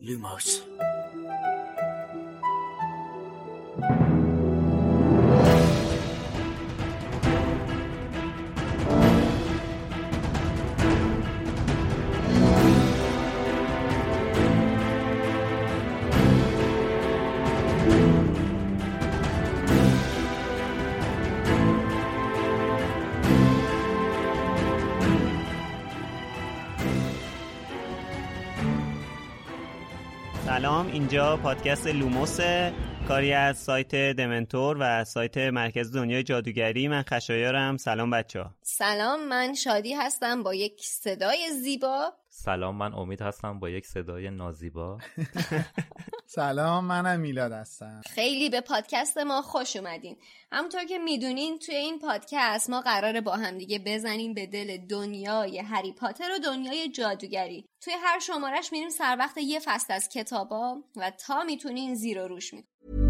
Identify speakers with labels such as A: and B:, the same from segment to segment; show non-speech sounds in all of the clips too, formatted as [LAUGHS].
A: Lumos
B: سلام اینجا پادکست لوموس کاری از سایت دمنتور و سایت مرکز دنیای جادوگری. من خشایارم. سلام بچه ها
C: سلام من شادی هستم با یک صدای زیبا.
D: سلام من امید هستم با یک صدای نازیبا. [LAUGHS]
E: سلام منم میلاد هستم.
C: خیلی به پادکست ما خوش اومدین. همونطور که می‌دونین توی این پادکست ما قراره با همدیگه بزنیم به دل دنیای هری پاتر و دنیای جادوگری. توی هر شمارش میریم سر وقت یه فصل از کتابا و تا می‌تونین زیر و روش می‌کنیم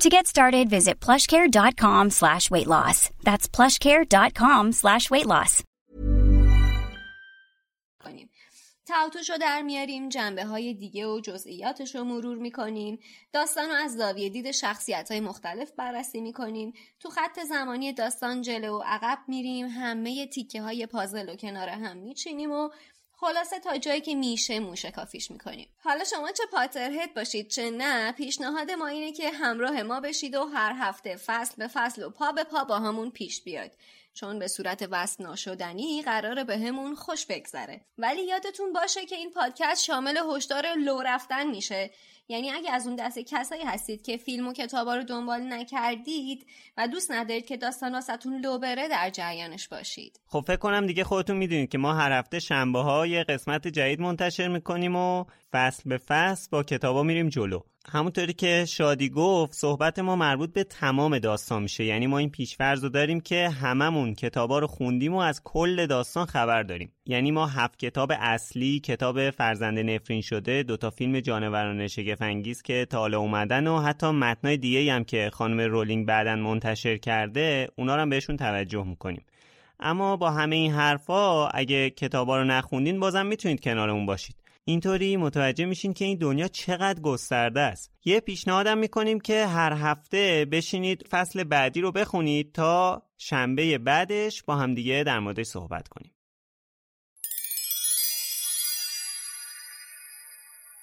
F: To get started, visit plushcare.com slash weight loss. That's plushcare.com slash weight loss.
C: تعاطوش رو در میاریم جنبه های دیگه و جزئیاتش رو مرور می‌کنیم داستان رو از زاویه دید شخصیت های مختلف بررسی می‌کنیم تو خط زمانی داستان جلو و عقب میریم همه تیکه های پازل و کنار هم میچینیم و خلاصه تا جایی که میشه موشه کافیش می‌کنیم. حالا شما چه پاترهد باشید چه نه پیشنهاد ما اینه که همراه ما بشید و هر هفته فصل به فصل و پا به پا با همون پیش بیاد چون به صورت وصل ناشدنی قراره به همون خوش بگذره. ولی یادتون باشه که این پادکست شامل هشدار لو رفتن میشه. یعنی اگه از اون دسته کسایی هستید که فیلم و کتابا رو دنبال نکردید و دوست ندارید که داستان واسهتون لو بره در جریانش باشید.
B: خب فکر کنم دیگه خودتون می‌دونید که ما هر هفته شنبه ها یه قسمت جدید منتشر می‌کنیم و فصل به فصل با کتابا میریم جلو. همونطوری که شادی گفت صحبت ما مربوط به تمام داستان میشه. یعنی ما این پیشفرض رو داریم که هممون کتابا رو خوندیم و از کل داستان خبر داریم. یعنی ما هفت کتاب اصلی کتاب فرزند نفرین شده دوتا فیلم جانوران شگفنگیز که تا حالا اومدن و حتی متنای دیگه هم که خانم رولینگ بعدا منتشر کرده اونا رو هم بهشون توجه می‌کنیم. اما با همه این حرفا اگه کتابا رو نخوندین بازم می‌تونید کنارمون باشید. اینطوری متوجه میشین که این دنیا چقدر گسترده است. یه پیشنهادم می‌کنیم که هر هفته بشینید فصل بعدی رو بخونید تا شنبه بعدش با همدیگه در موردش صحبت کنیم.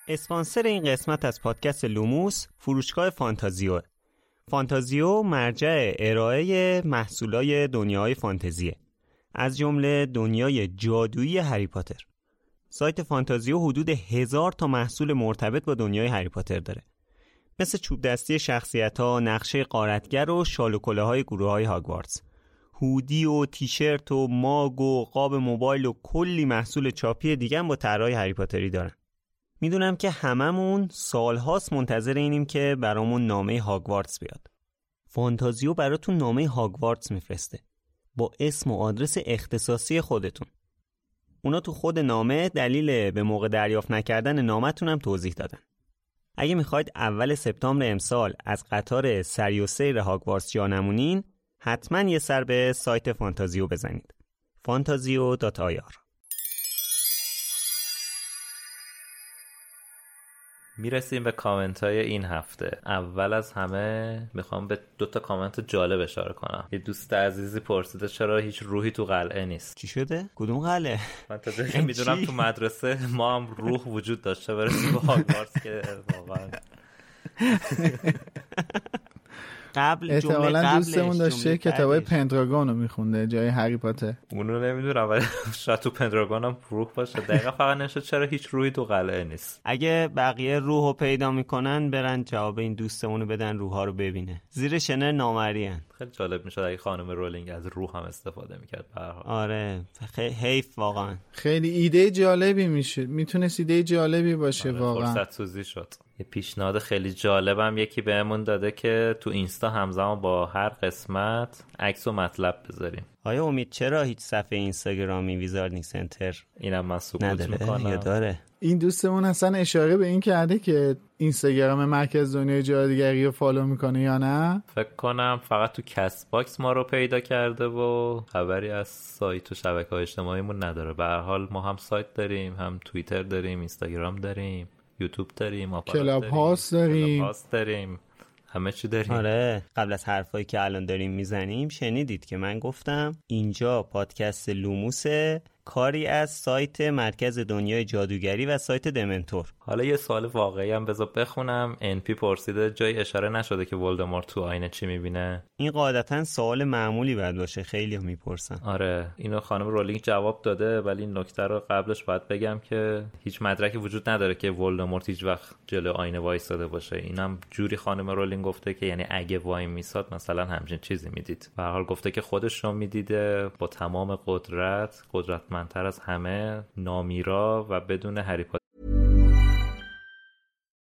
B: اسپانسر این قسمت از پادکست لوموس فروشگاه فانتازیو. فانتازیو مرجع ارائه محصولای دنیای فانتزیه. از جمله دنیای جادویی هری پاتر. سایت فانتازیو حدود هزار تا محصول مرتبط با دنیای هری پاتر داره. مثل چوب دستی شخصیت ها، نقشه غارتگر و شال و های گروه های هاگوارتس هودی و تیشرت و ماگ و قاب موبایل و کلی محصول چاپی دیگه با طرحهای هری پاتری دارن. می‌دونم که هممون سالهاست منتظر اینیم که برامون نامه هاگوارتس بیاد. فانتازیو براتون نامه هاگوارتس میفرسته. با اسم و آدرس اختصاصی خودتون. اونا تو خود نامه دلیل به موقع دریافت نکردن نامتون هم توضیح دادن. اگه می‌خواید اول سپتامبر امسال از قطار سری و سیر هاگوارتس جا نمونین حتما یه سر به سایت فانتازیو بزنید. فانتازیو.ir
D: می‌رسیم به کامنت های این هفته. اول از همه می‌خوام به دو تا کامنت جالب اشاره کنم. یه دوست عزیزی پرسیده چرا هیچ روحی تو قلعه نیست؟
B: چی شده؟ کدوم قلعه؟
D: من تا جایی [LAUGHS] می‌دونم تو مدرسه ما هم روح وجود داشته برسیم به هاگوارتس که واقعا. [LAUGHS]
B: قبل
E: احتمالا دوستمون داشته کتابای پندراگون رو میخونده جای هری پاتر.
D: اونو نمی‌دونم ولی شاید تو پندراگون هم روح باشه. دقیقا فقط نشد چرا هیچ روحی تو قلعه نیست.
B: اگه بقیه روح رو پیدا می‌کنن برن جواب این دوستمونو بدن روح ها رو ببینه. زیر شنر نامریان
D: خیلی جالب می‌شد اگه خانم رولینگ از روح هم استفاده می‌کرد
B: آره خیلی حیف واقعا.
E: خیلی ایده جالبی میشه. می‌تونست ایده جالبی باشه
D: آره
E: واقعا.
D: فرصت سوزی شد. یه پیشنهاد خیلی جالبم یکی بهمون داده که تو اینستا همزمان با هر قسمت عکس و مطلب بذاریم.
B: آیا امید چرا هیچ صفحه اینستاگرامی Wizarding Center
D: اینم من سکوت
B: نداره؟
D: می‌کنم.
B: یا داره؟
E: این دوستمون اصلا اشاره به این کرده که اینستاگرام مرکز دنیای جادوگری رو follow می‌کنه یا نه؟
D: فکر کنم فقط تو کست باکس ما رو پیدا کرده و خبری از سایت و شبکه های اجتماعیمون نداره. به هر حال ما هم سایت داریم هم توییتر داریم اینستاگرام داریم. یوتیوب داریم
E: کلاب
D: داریم،
E: هاوس داریم.
D: کلاب داریم. همه چی داریم.
B: آره قبل از حرفایی که الان داریم می‌زنیم شنیدید که من گفتم اینجا پادکست لوموسه کاری از سایت مرکز دنیای جادوگری و سایت دمنتور.
D: حالا یه سوال واقعی هم بذار بخونم. NP پرسیده جای اشاره نشده که ولدمورت تو آینه چی می‌بینه؟
B: این قاعدتا سوال معمولی باید باشه. خیلی می‌پرسن.
D: آره. اینو خانم رولینگ جواب داده ولی این نکته رو قبلش باید بگم که هیچ مدرکی وجود نداره که ولدمورت هیچ وقت جلو آینه وایستاده باشه. اینم جوری خانم رولینگ گفته که یعنی اگه وای میساد مثلا همچین چیزی می‌دید. به هر حال گفته که خودش رو می‌دیده با تمام قدرت قدرتمندتر از همه نامیرا و بدون هری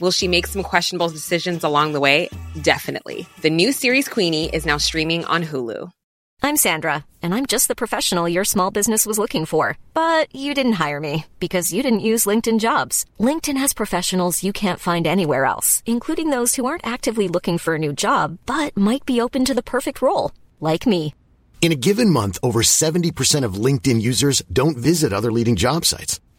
A: Will she make some questionable decisions along the way? Definitely. The new series Queenie is now streaming on Hulu.
G: I'm Sandra, and I'm just the professional your small business was looking for. But you didn't hire me because you didn't use LinkedIn jobs. LinkedIn has professionals you can't find anywhere else, including those who aren't actively looking for a new job but might be open to the perfect role, like me.
H: In a given month, over 70% of LinkedIn users don't visit other leading job sites.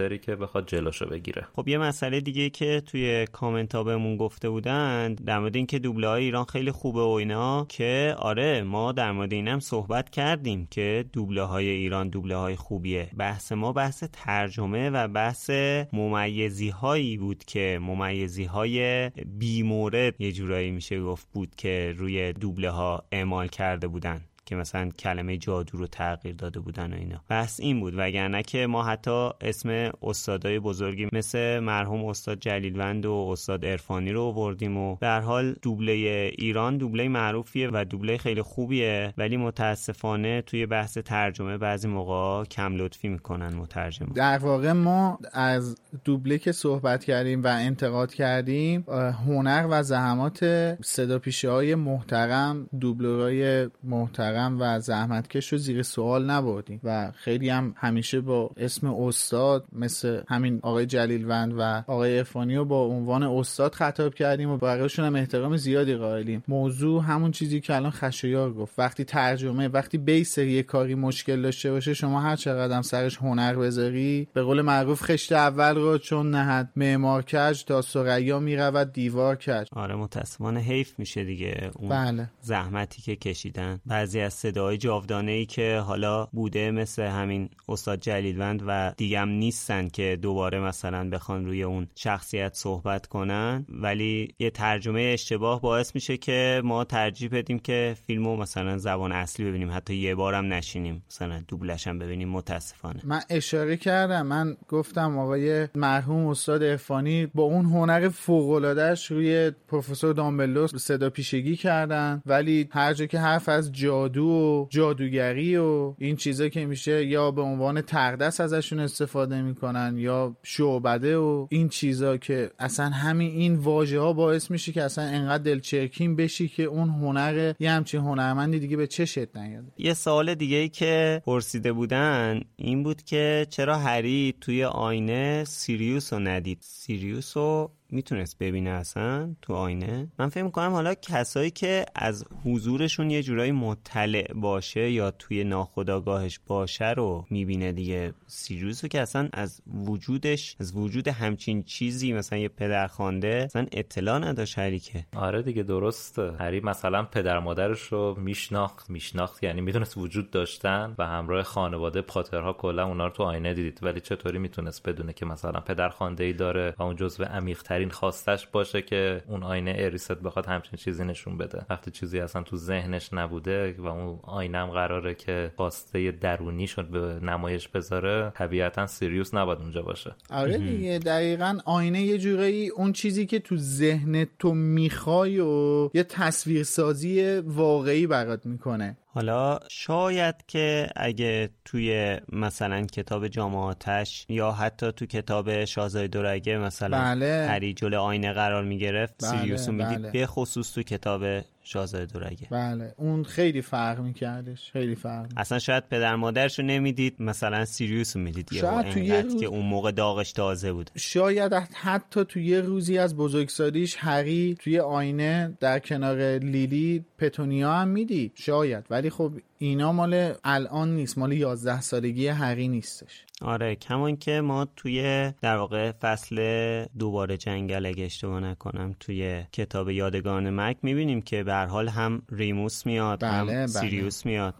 D: پاتری که بخواد جلوشو بگیره.
B: خب یه مسئله دیگه که توی کامنت ها بهمون گفته بودن در مورد اینکه دوبله های ایران خیلی خوبه و اینا که آره ما در مورد اینم صحبت کردیم که دوبله های ایران دوبله های خوبیه. بحث ما بحث ترجمه و بحث ممیزی هایی بود که ممیزی های بیمورد یه جورایی میشه گفت بود که روی دوبله ها اعمال کرده بودن. که مثلا کلمه جادو رو تغییر داده بودن و اینا. بحث این بود وگرنه که ما حتی اسم استادای بزرگی مثل مرحوم استاد جلیلوند و استاد عرفانی رو آوردیم و در حال دوبله ایران دوبله معروفیه و دوبله خیلی خوبیه ولی متاسفانه توی بحث ترجمه بعضی موقع کم لطفی می‌کنن مترجم
E: در واقع ما از دوبله که صحبت کردیم و انتقاد کردیم هنر و زحمات صدا محترم دوبلورای محترم و زحمتکش رو زیر سوال نبردیم. و خیلی هم همیشه با اسم استاد مثل همین آقای جلیلوند و آقای ارفانی رو با عنوان استاد خطاب کردیم و بقیهشون هم احترام زیادی قائلیم. موضوع همون چیزی که الان خشایار گفت. وقتی ترجمه وقتی بیس یه کاری مشکل داشته باشه شما هر چقدر هم سرش هنر بذاری به قول معروف خشت اول رو چون نهد. معمار کج تا سریا می‌رود دیوار کج.
B: آره متاسفانه حیف میشه دیگه. اون
E: بله.
B: زحمتی که کشیدن. بعضی بعضی از صداهای جاودانه ای که حالا بوده مثل همین استاد جلیلوند و دیگم نیستن که دوباره مثلا بخوان روی اون شخصیت صحبت کنن. ولی یه ترجمه اشتباه باعث میشه که ما ترجیح بدیم که فیلمو مثلا زبان اصلی ببینیم. حتی یه بارم نشینیم. مثلا دوبلش هم ببینیم. متاسفانه.
E: من اشاره کردم. من گفتم آقای مرحوم استاد عرفانی با اون هنر فوق روی پروفسور دامبلدور صدا پیشگی کردن. ولی هر جا که حرف از جادو و جادوگری و این چیزا که میشه یا به عنوان تقدس ازشون استفاده می‌کنن یا شعبده و این چیزا که اصلا همین این واژه ها باعث میشه که اصلا انقدر دلچرکین بشی که اون هنر یه همچین هنرمندی دیگه به چشت نیاد.
B: یه سوال دیگه ای که پرسیده بودن این بود که چرا هری توی آینه سیریوس رو ندید؟ سیریوس رو می‌تونست ببینه اصلا تو آینه؟ من فکر می‌کنم حالا کسایی که از حضورشون یه جورایی مطلع باشه یا توی ناخداگاهش باشه رو می‌بینه دیگه. سیریوس که اصلا از وجودش از وجود همچین چیزی مثلا یه پدرخوانده اصلا اطلاع نداشت که
D: آره دیگه درسته. هری مثلا پدر مادرش رو میشناخت. میشناخت یعنی می‌دونست وجود داشتن و همراه خانواده پاترها کلا اونا رو تو آینه دیدید. ولی چطوری می‌تونست بدونه که مثلا پدرخوانده ای داره و اون جزو عمیق این خواستش باشه که اون آینه اریست بخواد همچین چیزی نشون بده. وقتی چیزی اصلا تو ذهنش نبوده و اون آینه هم قراره که خواسته درونی شد به نمایش بذاره طبیعتا سیریوس نباید اونجا باشه.
E: آره دیگه دقیقا آینه یه جورایی اون چیزی که تو ذهن تو می‌خوای و یه تصویرسازی واقعی برات می‌کنه.
B: حالا شاید که اگه توی مثلا کتاب جامعاتش یا حتی تو کتاب شاهزاده دورگه مثلا
E: بله.
B: هری جلو آینه قرار می‌گرفت بله. سیریوسو می‌دید بله. به خصوص تو کتاب شاهزاده دورگه.
E: بله. اون خیلی فرق میکردش. خیلی فرق
B: اصلا شاید پدر مادرش رو نمی‌دید مثلا سیریوس رو می‌دید شاید تو یه روز... که اون موقع داغش تازه بود.
E: شاید حتی تو یه روزی از بزرگسالیش هری توی آینه در کنار لیلی پتونیا هم می‌دید. شاید. ولی خب اینا مال الان نیست. مال 11 سالگی هری نیستش.
B: آره کمان که ما توی در واقع فصل دوباره جنگل اگه اشتباه نکنم توی کتاب یادگان مک می‌بینیم که به حال هم ریموس میاد بله، هم بله. سیریوس میاد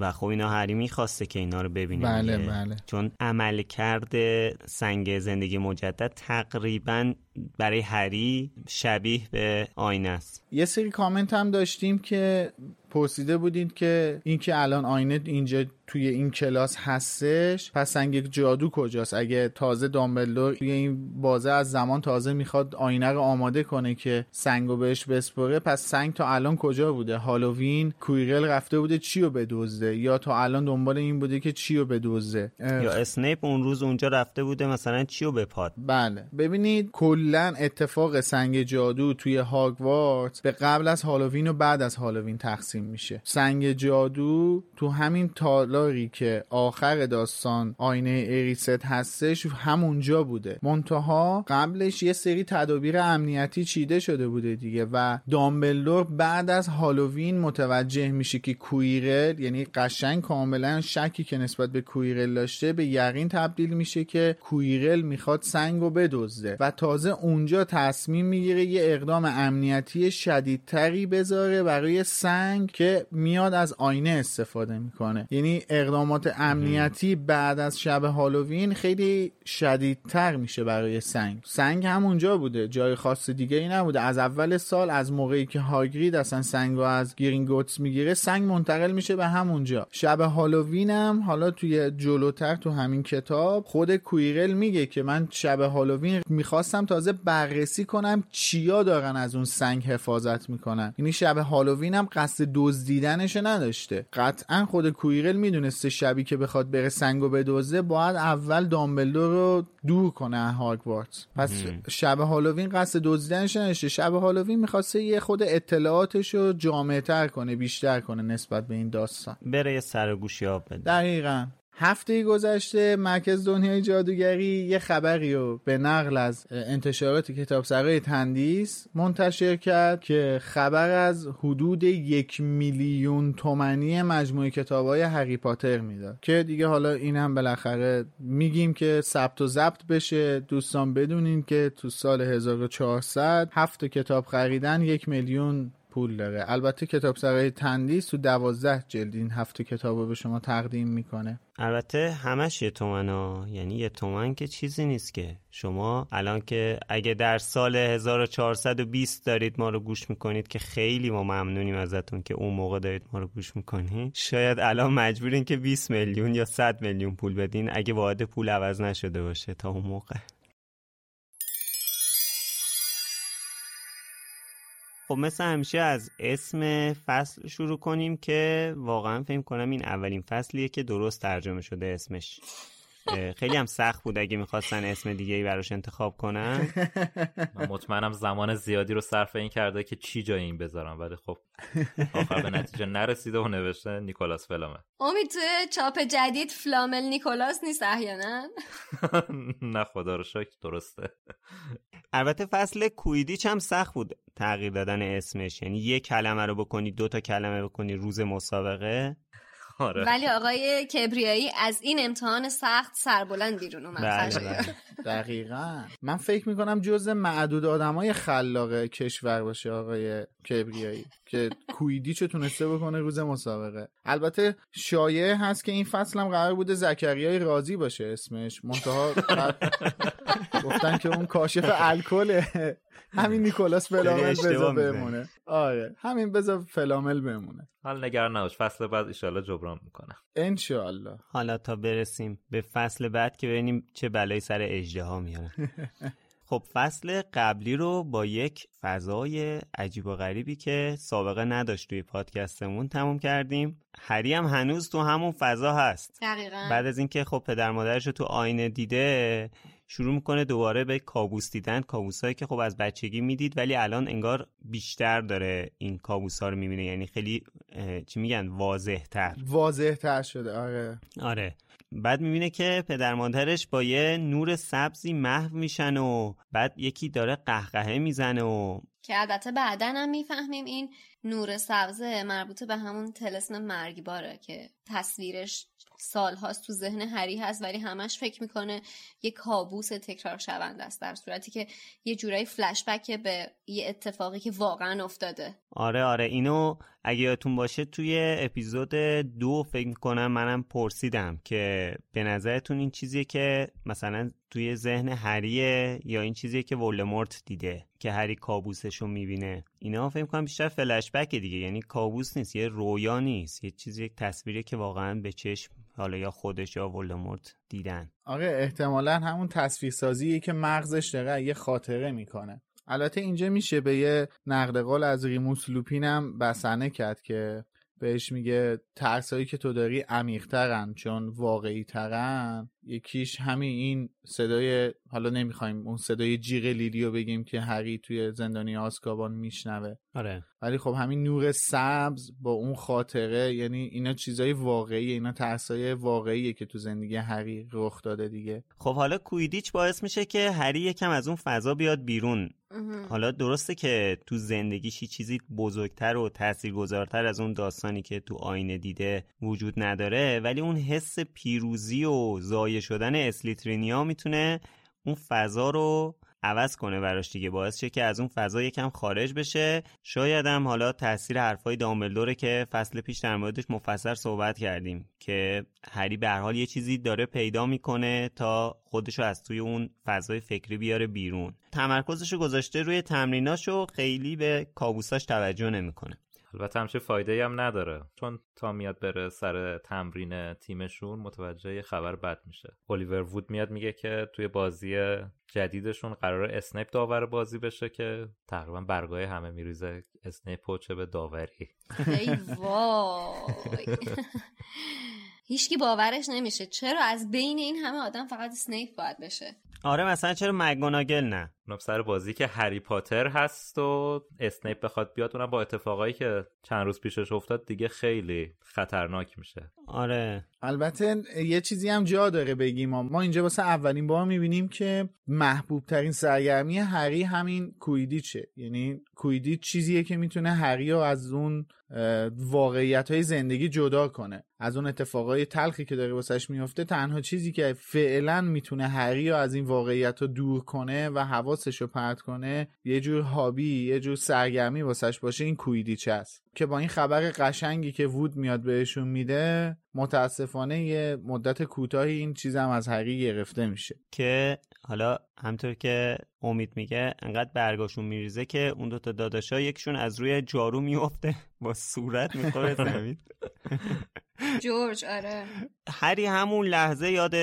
B: و خب اینا هری می‌خواسته که اینا رو ببینیم
E: بله بله.
B: چون عمل کرده سنگ زندگی مجدد تقریبا برای هری شبیه به آینه است
E: یه سری کامنت هم داشتیم که پرسیده بودید که اینکه الان آینه اینجا توی این کلاس هستش پس سنگ جادو کجاست؟ اگه تازه دامبلدور توی این بازه از زمان تازه می‌خواد آینه رو آماده کنه که سنگو بهش بسپره پس سنگ تا الان کجا بوده؟ هالووین کویرل رفته بوده چی رو بدزده؟ یا تا الان دنبال این بوده که چی رو بدزده؟
B: یا اسنیپ اون روز اونجا رفته بوده مثلا چی رو بپاد؟
E: بله. ببینید کلا اتفاق سنگ جادو توی هاگوارت به قبل از هالووین و بعد از هالووین تقسیم میشه. سنگ جادو تو همین تالاری که آخر داستان آینه اریسد هستش همونجا بوده. منتها قبلش یه سری تدابیر امنیتی چیده شده بوده دیگه و دامبلدور بعد از هالووین متوجه میشه که کویرل یعنی قشنگ کاملا شکی که نسبت به کویرل داشته به یقین تبدیل میشه که کویرل می‌خواد سنگ رو بدزده و تازه اونجا تصمیم می‌گیره یه اقدام امنیتی شدیدتری بذاره برای سنگ که میاد از آینه استفاده می‌کنه. یعنی اقدامات امنیتی بعد از شب هالووین خیلی شدیدتر میشه برای سنگ. سنگ همونجا بوده. جای خاص دیگه ای نبوده. از اول سال از موقعی که هاگرید اصلا سنگ رو از گرینگوتس می‌گیره سنگ منتقل میشه به همونجا. شب هالووین هم حالا توی جلوتر تو همین کتاب خود کویرل میگه که من شب هالووین می‌خواستم تازه بررسی کنم چیا دارن از اون سنگ حفاظت می‌کنن. یعنی شب هالووین هم قصد دزدیدنش نداشته. قطعا خود کویرل می‌دونسته شبی که بخواد بره سنگو بدوزه باید اول دامبلدور رو دور کنه هاگوارتس پس شب هالووین قصد دزدیدنش نداشته. شب هالووین می‌خواسته یه خود اطلاعاتش رو جامعه تر کنه بیشتر کنه نسبت به این داستان.
B: بره یه سرگوشی آب بده.
E: دقیقا. هفته گذشته مرکز دنیای جادوگری یه خبری رو به نقل از انتشارات کتاب سرای تندیس منتشر کرد که خبر از حدود یک میلیون تومنی مجموعه کتاب های هری پاتر می‌داد. که دیگه حالا این هم بالاخره میگیم که ثبت و ضبط بشه. دوستان بدونین که تو سال 1400 هفت کتاب خریدن یک میلیون پول داره. البته کتاب سرای تندیس تو دوازده جلد این هفته کتاب رو به شما تقدیم می‌کنه.
B: البته همش یه تومن ها یعنی یه تومن که چیزی نیست که. شما الان که اگه در سال 1420 دارید ما رو گوش می‌کنید که خیلی ما ممنونیم ازتون که اون موقع دارید ما رو گوش می‌کنید. شاید الان مجبورین که 20 میلیون یا 100 میلیون پول بدین. اگه واحد پول عوض نشده باشه تا اون موقع. خب مثل همیشه از اسم فصل شروع کنیم که واقعا فکر کنم این اولین فصلیه که درست ترجمه شده اسمش. خیلی هم سخت بود اگه می‌خواستن اسم دیگه ای براش انتخاب کنن. [LAUGHS]
D: من مطمئنم زمان زیادی رو صرف این کرده که چی جای این بذارم ولی خب آخر به نتیجه نرسیده و نوشته نیکولاس فلامه.
C: امید تو چاپ جدید فلامل نیکولاس نیست احیانا [LAUGHS]
D: نه خدا رو شکر درسته.
B: البته فصل کویدیچ هم سخت بود تغییر دادن اسمش. یعنی یه کلمه رو بکنی دو تا کلمه بکنی روز مسابقه.
D: آره.
C: ولی آقای کبریایی از این امتحان سخت سربلند بیرون اومد
B: بله،. بله. [LAUGHS]
E: دقیقا من فکر می‌کنم جز معدود آدمای خلاق کشور باشه آقای کبریایی که کویدیچو تونسته بکنه روز مسابقه البته شایعه هست که این فصل هم قرار بوده زکریای رازی باشه اسمش منتها [LAUGHS] گفتن که اون کاشف الکله همین نیکولاس فلامل بذار. بمونه. آره. همین بذار فلامل بمونه.
D: حال نگران نباش. فصل بعد ایشالله جبران می‌کنم.
E: انشالله
B: حالا تا برسیم به فصل بعد که ببینیم چه بلایی سر اجده ها میارن. [LAUGHS] خب فصل قبلی رو با یک فضای عجیب و غریبی که سابقه نداشت توی پادکستمون تموم کردیم. هری هم هنوز تو همون فضا هست.
C: دقیقا.
B: بعد از اینکه خب پدر مادرش رو تو آینه دیده شروع می‌کنه دوباره به کابوس دیدن کابوسایی که خب از بچگی می‌دید ولی الان انگار بیشتر داره این کابوس ها رو می‌بینه. یعنی خیلی چی میگن؟ واضح تر
E: واضح تر شده آره.
B: آره. بعد می‌بینه که پدر مادرش با یه نور سبزی محو میشن و بعد یکی داره قهقهه می‌زنه و
C: که البته بعدا هم می‌فهمیم این نور سبزه مربوط به همون تلسم مرگباره که تصویرش سالهاست تو ذهن هری هست ولی همش فکر می‌کنه یه کابوس تکرار شونده است در صورتی که یه جورایی فلشبک به یه اتفاقی که واقعا افتاده.
B: آره آره. اینو اگه یادتون باشه توی اپیزود دو فکر می‌کنم منم پرسیدم که به نظرتون این چیزیه که مثلا توی ذهن هریه یا این چیزیه که ولدمورت دیده که هری کابوسشو می‌بینه. اینا فکر کنم بیشتر فلشبک دیگه. یعنی کابوس نیست یه رویا نیست. یه چیزی یک تصویری که واقعا به چشم حالا یا خودش یا ولدمورت دیدن.
E: آره احتمالا همون تصویرسازیه که مغزش داره یه خاطره می‌کنه. البته اینجا میشه به یه نقد قول از ریموس لوپین هم بسنه کرد که بهش میگه ترسایی که تو داری عمیقترن چون واقعی ترن یکیش همین این صدای حالا نمی‌خوایم اون صدای جیغ لیلیو بگیم که هری توی زندانی آسکابان میشنوه.
B: آره.
E: ولی خب همین نور سبز با اون خاطره یعنی اینا چیزای واقعی اینا ترسای واقعیه که تو زندگی هری رخ داده دیگه.
B: خب حالا کویدیچ باعث میشه که هری یکم از اون فضا بیاد بیرون. حالا درسته که تو زندگیش یه چیزی بزرگتر و تاثیرگذارتر از اون داستانی که تو آینه دیده وجود نداره ولی اون حس پیروزی و ضایع شدن اسلیترینیا می‌تونه اون فضا رو عوض کنه براش دیگه. باعث شه که از اون فضا یکم خارج بشه. شاید هم حالا تاثیر حرفای دامبلدوره که فصل پیش در موردش مفصل صحبت کردیم که هری به حال یه چیزی داره پیدا می‌کنه تا خودشو از توی اون فضای فکری بیاره بیرون. تمرکزشو گذاشته روی تمریناشو خیلی به کابوساش توجه نمی‌کنه.
D: البته همچین فایده هم نداره. چون تا میاد بره سر تمرین تیمشون متوجه یه خبر بد میشه. الیور وود میاد میگه که توی بازی جدیدشون قراره اسنیپ داور بازی بشه که تقریبا برگای همه میریزه. اسنیپ رو چه به داوری.
C: ای وای. هیچکی باورش نمیشه. چرا از بین این همه آدم فقط اسنیپ باید بشه؟
B: آره مثلا چرا مک‌گوناگل نه؟
D: اونم سر بازی که هری پاتر هست و اسنیپ بخواد بیاد اونم با اتفاقایی که چند روز پیشش افتاد دیگه خیلی خطرناک میشه.
B: آره.
E: البته یه چیزی هم جا داره بگیم. ما اینجا واسه اولین بار می‌بینیم که محبوب ترین سرگرمی هری همین کویدیچه. یعنی کویدیچ چیزیه که می‌تونه هری رو از اون واقعیت های زندگی جدا کنه. از اون اتفاقای تلخی که داره واسش میفته تنها چیزی که فعلا می‌تونه هری رو از این واقعیت رو دور کنه و حواس حواسش رو پرت کنه یه جور هابی یه جور سرگرمی واسش باشه این کویدیچ است. که با این خبر قشنگی که وود میاد بهشون میده متاسفانه یه مدت کوتاهی این چیزم از هری گرفته میشه.
B: که حالا همطور که امید میگه انقدر برگاشون میریزه که اون دوتا داداشا یکشون از روی جارو میفته با صورت می‌خوره زمین
C: جورج آره.
B: هری همون لحظه یاد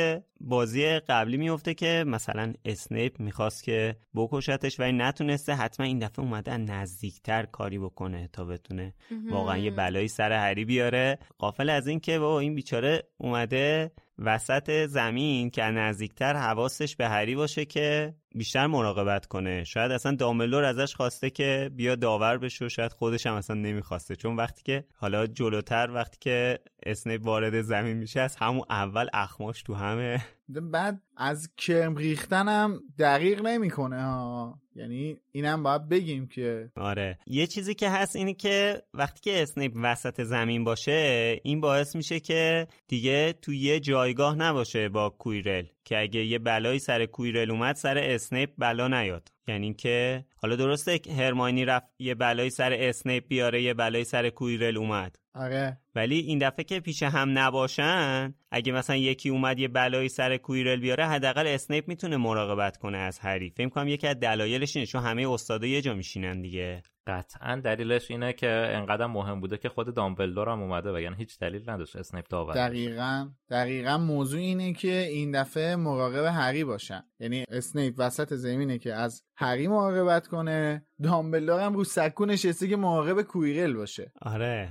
B: بازی قبلی میفته که مثلا اسنیپ می‌خواست که بکشتش ولی نتونسته حتما این دفعه اومده نزدیکتر کاری بکنه تا بتونه واقعا یه بلایی سر هری بیاره. قافل از این که با این بیچاره اومده وسط زمین که نزدیکتر حواسش به هری باشه که بیشتر مراقبت کنه. شاید اصلا دامبلدور ازش خواسته که بیا داور بشه و شاید خودش هم اصلا نمی‌خواسته. چون وقتی که حالا جلوتر وقتی که اسنیپ وارد زمین میشه از همون اول اخماش تو همه.
E: بعد از کرم ریختنم دقیق نمی‌کنه ها. یعنی اینم باید بگیم که
B: آره. یه چیزی که هست اینه که وقتی که اسنیپ وسط زمین باشه این باعث میشه که دیگه تو یه جایگاه نباشه با کویرل که اگه یه بلایی سر کویرل اومد سر اسنیپ بلا نیاد. یعنی که حالا درسته هرماینی رفت یه بلایی سر اسنیپ بیاره یه بلایی سر کویرل اومد.
E: آره.
B: ولی این دفعه که پیش هم نباشن اگه مثلا یکی اومد یه بلایی سر کویرل بیاره حداقل اسنیپ می‌تونه مراقبت کنه از هری. فکر کنم یکی از دلایلش اینه چون همه استادا یه جا میشینن دیگه.
D: قطعا دلیلش اینه که انقدر مهم بوده که خود دامبلدور هم اومده و یعنی هیچ دلیل نداشت اسنیپ داور
E: دقیقا. دقیقا موضوع اینه که این دفعه مراقب هری باشن. یعنی اسنیپ وسط زمینه که از هری مراقبت کنه دامبلدور هم رو سکو نشسته که مراقب کویرل باشه.
B: آره.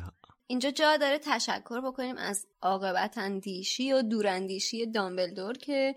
C: اینجا جا داره تشکر بکنیم از عاقبت اندیشی و دوراندیشی دامبلدور که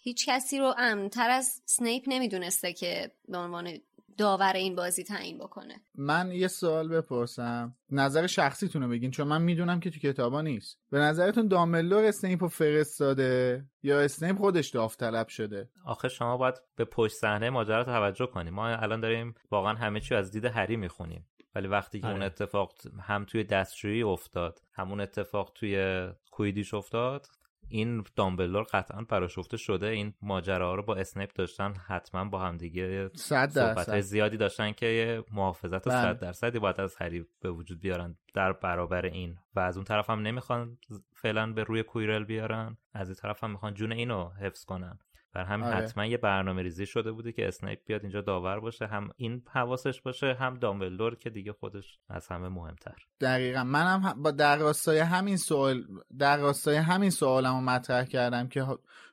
C: هیچ کسی رو امنتر از سنیپ نمی‌دونسته که به عنوان داور این بازی تعیین بکنه.
E: من یه سوال بپرسم. نظر شخصیتون رو بگین چون من می‌دونم که تو کتابا نیست. به نظرتون دامبلدور اسنیپ رو فرستاده یا اسنیپ خودش داوطلب شده؟
D: آخه شما باید به پشت صحنه ماجرا توجه کنیم ما الان داریم واقعا همه چی از دید هری می‌خونیم. ولی وقتی که اون
B: آره.
D: اتفاق هم توی دستشویی افتاد همون اتفاق توی کویدیش افتاد این دامبلدور قطعا پراشفته شده. این ماجراها رو با اسنیپ داشتن حتما با هم دیگه
E: صد
D: صحبت زیادی داشتن که محافظت
E: بله.
D: صد درصدی باید از هری به وجود بیارن در برابر این. و از اون طرف هم نمی‌خوان فعلا به روی کویرل بیارن. از این طرف هم می‌خوان جون اینو حفظ کنن. بر همین
E: آره.
D: حتما یه برنامه ریزی شده بوده که اسنیپ بیاد اینجا داور باشه. هم این حواسش باشه هم دامبلدور که دیگه خودش از همه مهمتر.
E: دقیقا. منم هم با در راستای همین سوال در راستای همین سوالم رو مطرح کردم که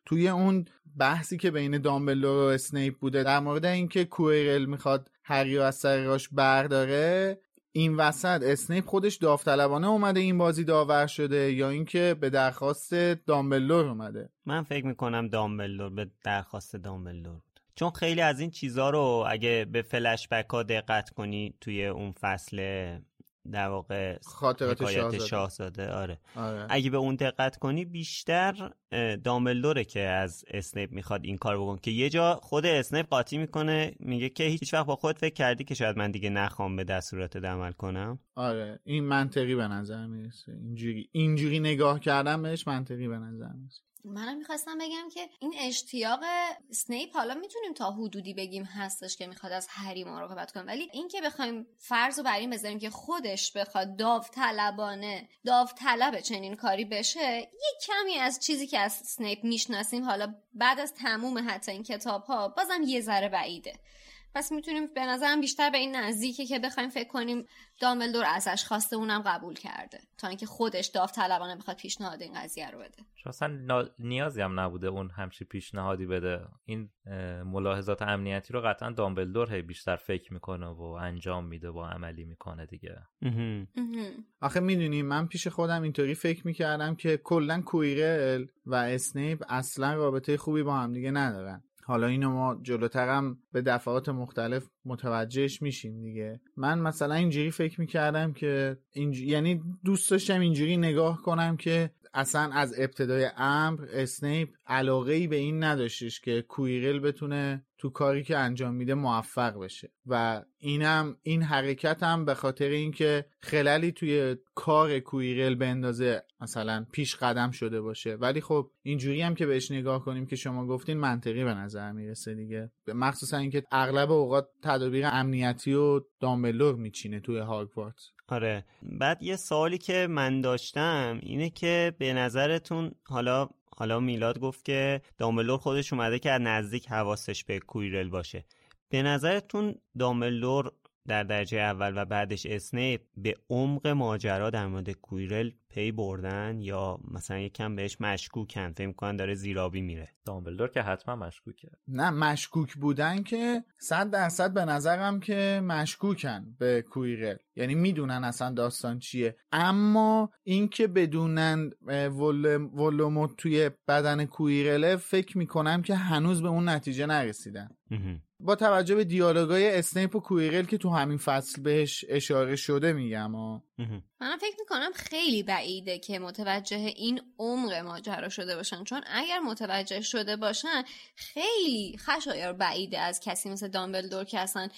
E: توی اون بحثی که بین دامبلدور و اسنیپ بوده در مورد اینکه کویرل می‌خواد هری رو از سر راش برداره این وسط اسنیپ خودش داوطلبانه اومده این بازی داور شده یا اینکه به درخواست دامبلدور اومده؟
B: من فکر می‌کنم دامبلدور به درخواست دامبلدور بود. چون خیلی از این چیزها رو اگه به فلش ها دقت کنی توی اون فصل در واقع
E: خاطرات شاهزاده.
B: شاهزاده آره.
E: آره.
B: اگه به اون دقت کنی بیشتر دامبلدوره که از اسنیپ می‌خواد این کار بکن که یه جا خود اسنیپ قاطی می‌کنه میگه که هیچ وقت با خود فکر کردی که شاید من دیگه نخوام به دستورات عمل کنم؟
E: آره. این منطقی به نظر می‌رسه. اینجوری اینجوری نگاه کردم بهش منطقی به نظر می‌رسه.
C: منم می‌خواستم بگم که این اشتیاق سنیپ حالا می‌تونیم تا حدودی بگیم هستش که می‌خواد از هری مراقبت کنه ولی اینکه بخوایم فرض رو بر این بذاریم که خودش بخواد داوطلبانه داوطلب چنین کاری بشه یک کمی از چیزی که از سنیپ می‌شناسیم حالا بعد از تموم حتی این کتاب ها بازم یه ذره بعیده. پس می‌تونیم به نظرم بیشتر به این نزدیکه که بخوایم فکر کنیم دامبلدور ازش خواسته اونم قبول کرده. تا اینکه خودش داوطلبانه بخواد پیشنهاد این قضیه رو بده.
D: چون اصلا نا- نیازی هم نبوده اون همچی پیشنهادی بده. این ملاحظات امنیتی رو قطعا دامبلدور هی بیشتر فکر می‌کنه و انجام میده و عملی می‌کنه دیگه.
E: آخه می‌دونی من پیش خودم اینطوری فکر می‌کردم که کلا کویرل و اسنیپ اصلا رابطه خوبی با هم دیگه ندارن. حالا اینو ما جلوترم به دفعات مختلف متوجهش میشیم دیگه. من مثلا اینجوری فکر می‌کردم که اینج... یعنی دوست داشتم اینجوری نگاه کنم که اصلا از ابتدای امر اسنیپ علاقه ای به این نداشتش که کویرل بتونه تو کاری که انجام میده موفق بشه. و اینم این حرکت هم به خاطر اینکه خلالی توی کار کویرل بندازه مثلا پیش قدم شده باشه. ولی خب اینجوری هم که بهش نگاه کنیم که شما گفتین منطقی به نظر می‌رسه دیگه. مخصوصا اینکه اغلب اوقات تدابیر امنیتی و دامبلور میچینه توی هاگوارتس
B: آره. بعد یه سوالی که من داشتم اینه که به نظرتون حالا حالا میلاد گفت که دامبلدور خودش اومده که از نزدیک حواسش به کویرل باشه. به نظرتون دامبلدور در درجه اول و بعدش اسنیپ به عمق ماجرا در مورد کویرل پی بردن یا مثلا یکم بهش مشکوکن. فکر می‌کنن داره زیرابی میره.
D: دامبلدور که حتما مشکوکه.
E: نه مشکوک بودن که صد درصد به نظرم که مشکوکن به کویرل. یعنی می‌دونن اصلا داستان چیه. اما اینکه بدونن ولوموت توی بدن کویرله فکر می‌کنم که هنوز به اون نتیجه نرسیدن. با توجه به دیالوگای اسنیپ و کویرل که تو همین فصل بهش اشاره شده میگم
C: من فکر می‌کنم خیلی بعیده که متوجه این عمق ماجرا شده باشن. چون اگر متوجه شده باشن خیلی خشایار بعیده از کسی مثل دامبلدور که اصلا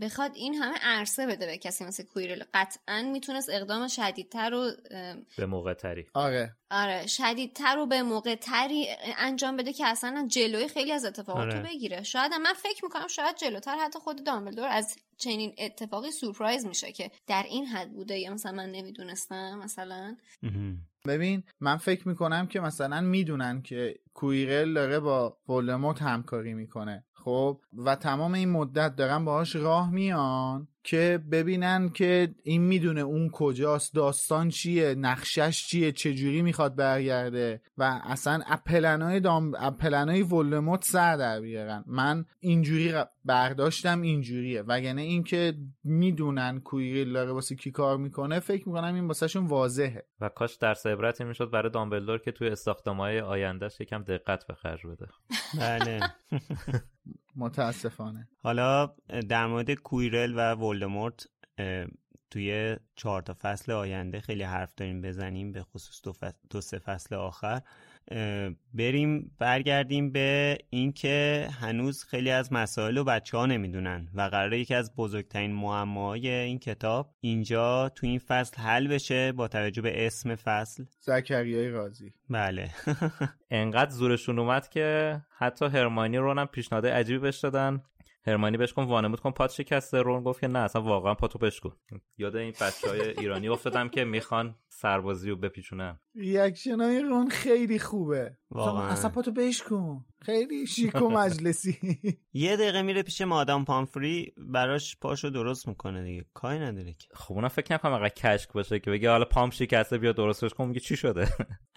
C: بخواد این همه عرصه بده به کسی مثل کویرل. قطعا می‌تونست اقدام شدیدتر رو
D: به موقع تری.
E: آره.
C: آره شدیدتر رو به موقع تری انجام بده که اصلا جلوی خیلی از اتفاقات آره. بگیره. شاید من فکر می‌کنم شاید جلوتر حتی خود دامبلدور از چنین اتفاقی سورپرایز میشه که در این حد بوده یا مثلا من نمی‌دونستم مثلا.
E: ببین من فکر می‌کنم که مثلا می‌دونن که کویرل داره با ولدمورت همکاری می‌کنه خب؟ و تمام این مدت دارن باهاش راه میان. که ببینن که این می‌دونه اون کجاست داستان چیه نقشش چیه چجوری می‌خواد برگرده و اصلا اپلنای دام اپلنای ولدمورت سر در بیارن. من اینجوری برداشتم اینجوریه. وگرنه اینکه می‌دونن کویریل داره واسه کی کار می‌کنه فکر می‌کنم این واسهشون واضحه.
D: و کاش درس عبرتی می‌شد برای دامبلدور که توی استخدامای آیندهش یکم دقت به خرج بده.
B: بله. [LAUGHS]
E: متاسفانه.
B: حالا در مورد کویرل و ولدمورت توی چهار تا فصل آینده خیلی حرف داریم بزنیم به خصوص دو, دو سه فصل آخر. بریم برگردیم به اینکه هنوز خیلی از مسائل رو بچه ها نمی‌دونن و قراره یکی از بزرگترین معماهای این کتاب اینجا تو این فصل حل بشه با توجه به اسم فصل.
E: زکریای رازی.
B: بله. [LAUGHS]
D: انقدر زورشون اومد که حتی هرمانی رو هم پیشنهاد عجیبی بهش دادن. هرمانی بهش کن وانمود کن پات شکسته. رون گفت که نه اصلا واقعا پاتو بشکن یاد این بچه های ایرانی افتادم که می‌خوان سربازی رو بپیچونن.
E: reaction های رون خیلی خوبه. واقعا. اصلا پاتو بشکن خیلی شیک و مجلسی. [LAUGHS]
B: یه دقیقه میره پیش مادام پامفری براش پاشو درست می‌کنه دیگه. کاری نداره که.
D: خب اونم فکر نکنم اقا کشک باشه که بگه حالا پام شکسته بیا درستش کن میگه چی شده؟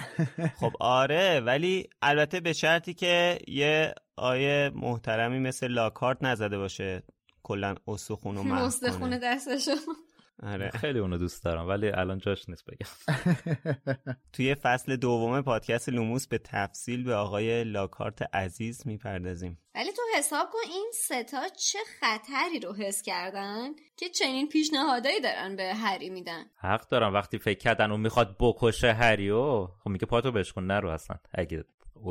D: [LAUGHS]
B: خب آره ولی البته به شرطی که یه آقای محترمی مثل لاکهارت نزده باشه کلا استخون و
C: استخون دستشو.
B: آره. [LAUGHS]
D: خیلی اونو دوست دارم ولی الان جاش نیست بگم. [LAUGHS] [LAUGHS]
B: توی فصل دوم پادکست لوموس به تفصیل به آقای لاکارت عزیز می‌پردازیم.
C: ولی تو حساب کن این ستا چه خطری رو حس کردن که چنین پیشنهادایی دارن به هری میدن.
D: حق دارم وقتی فکر کردن اون می‌خواد بکشه هریو خب میگه پاتو بشکن نرو اصلا. اگه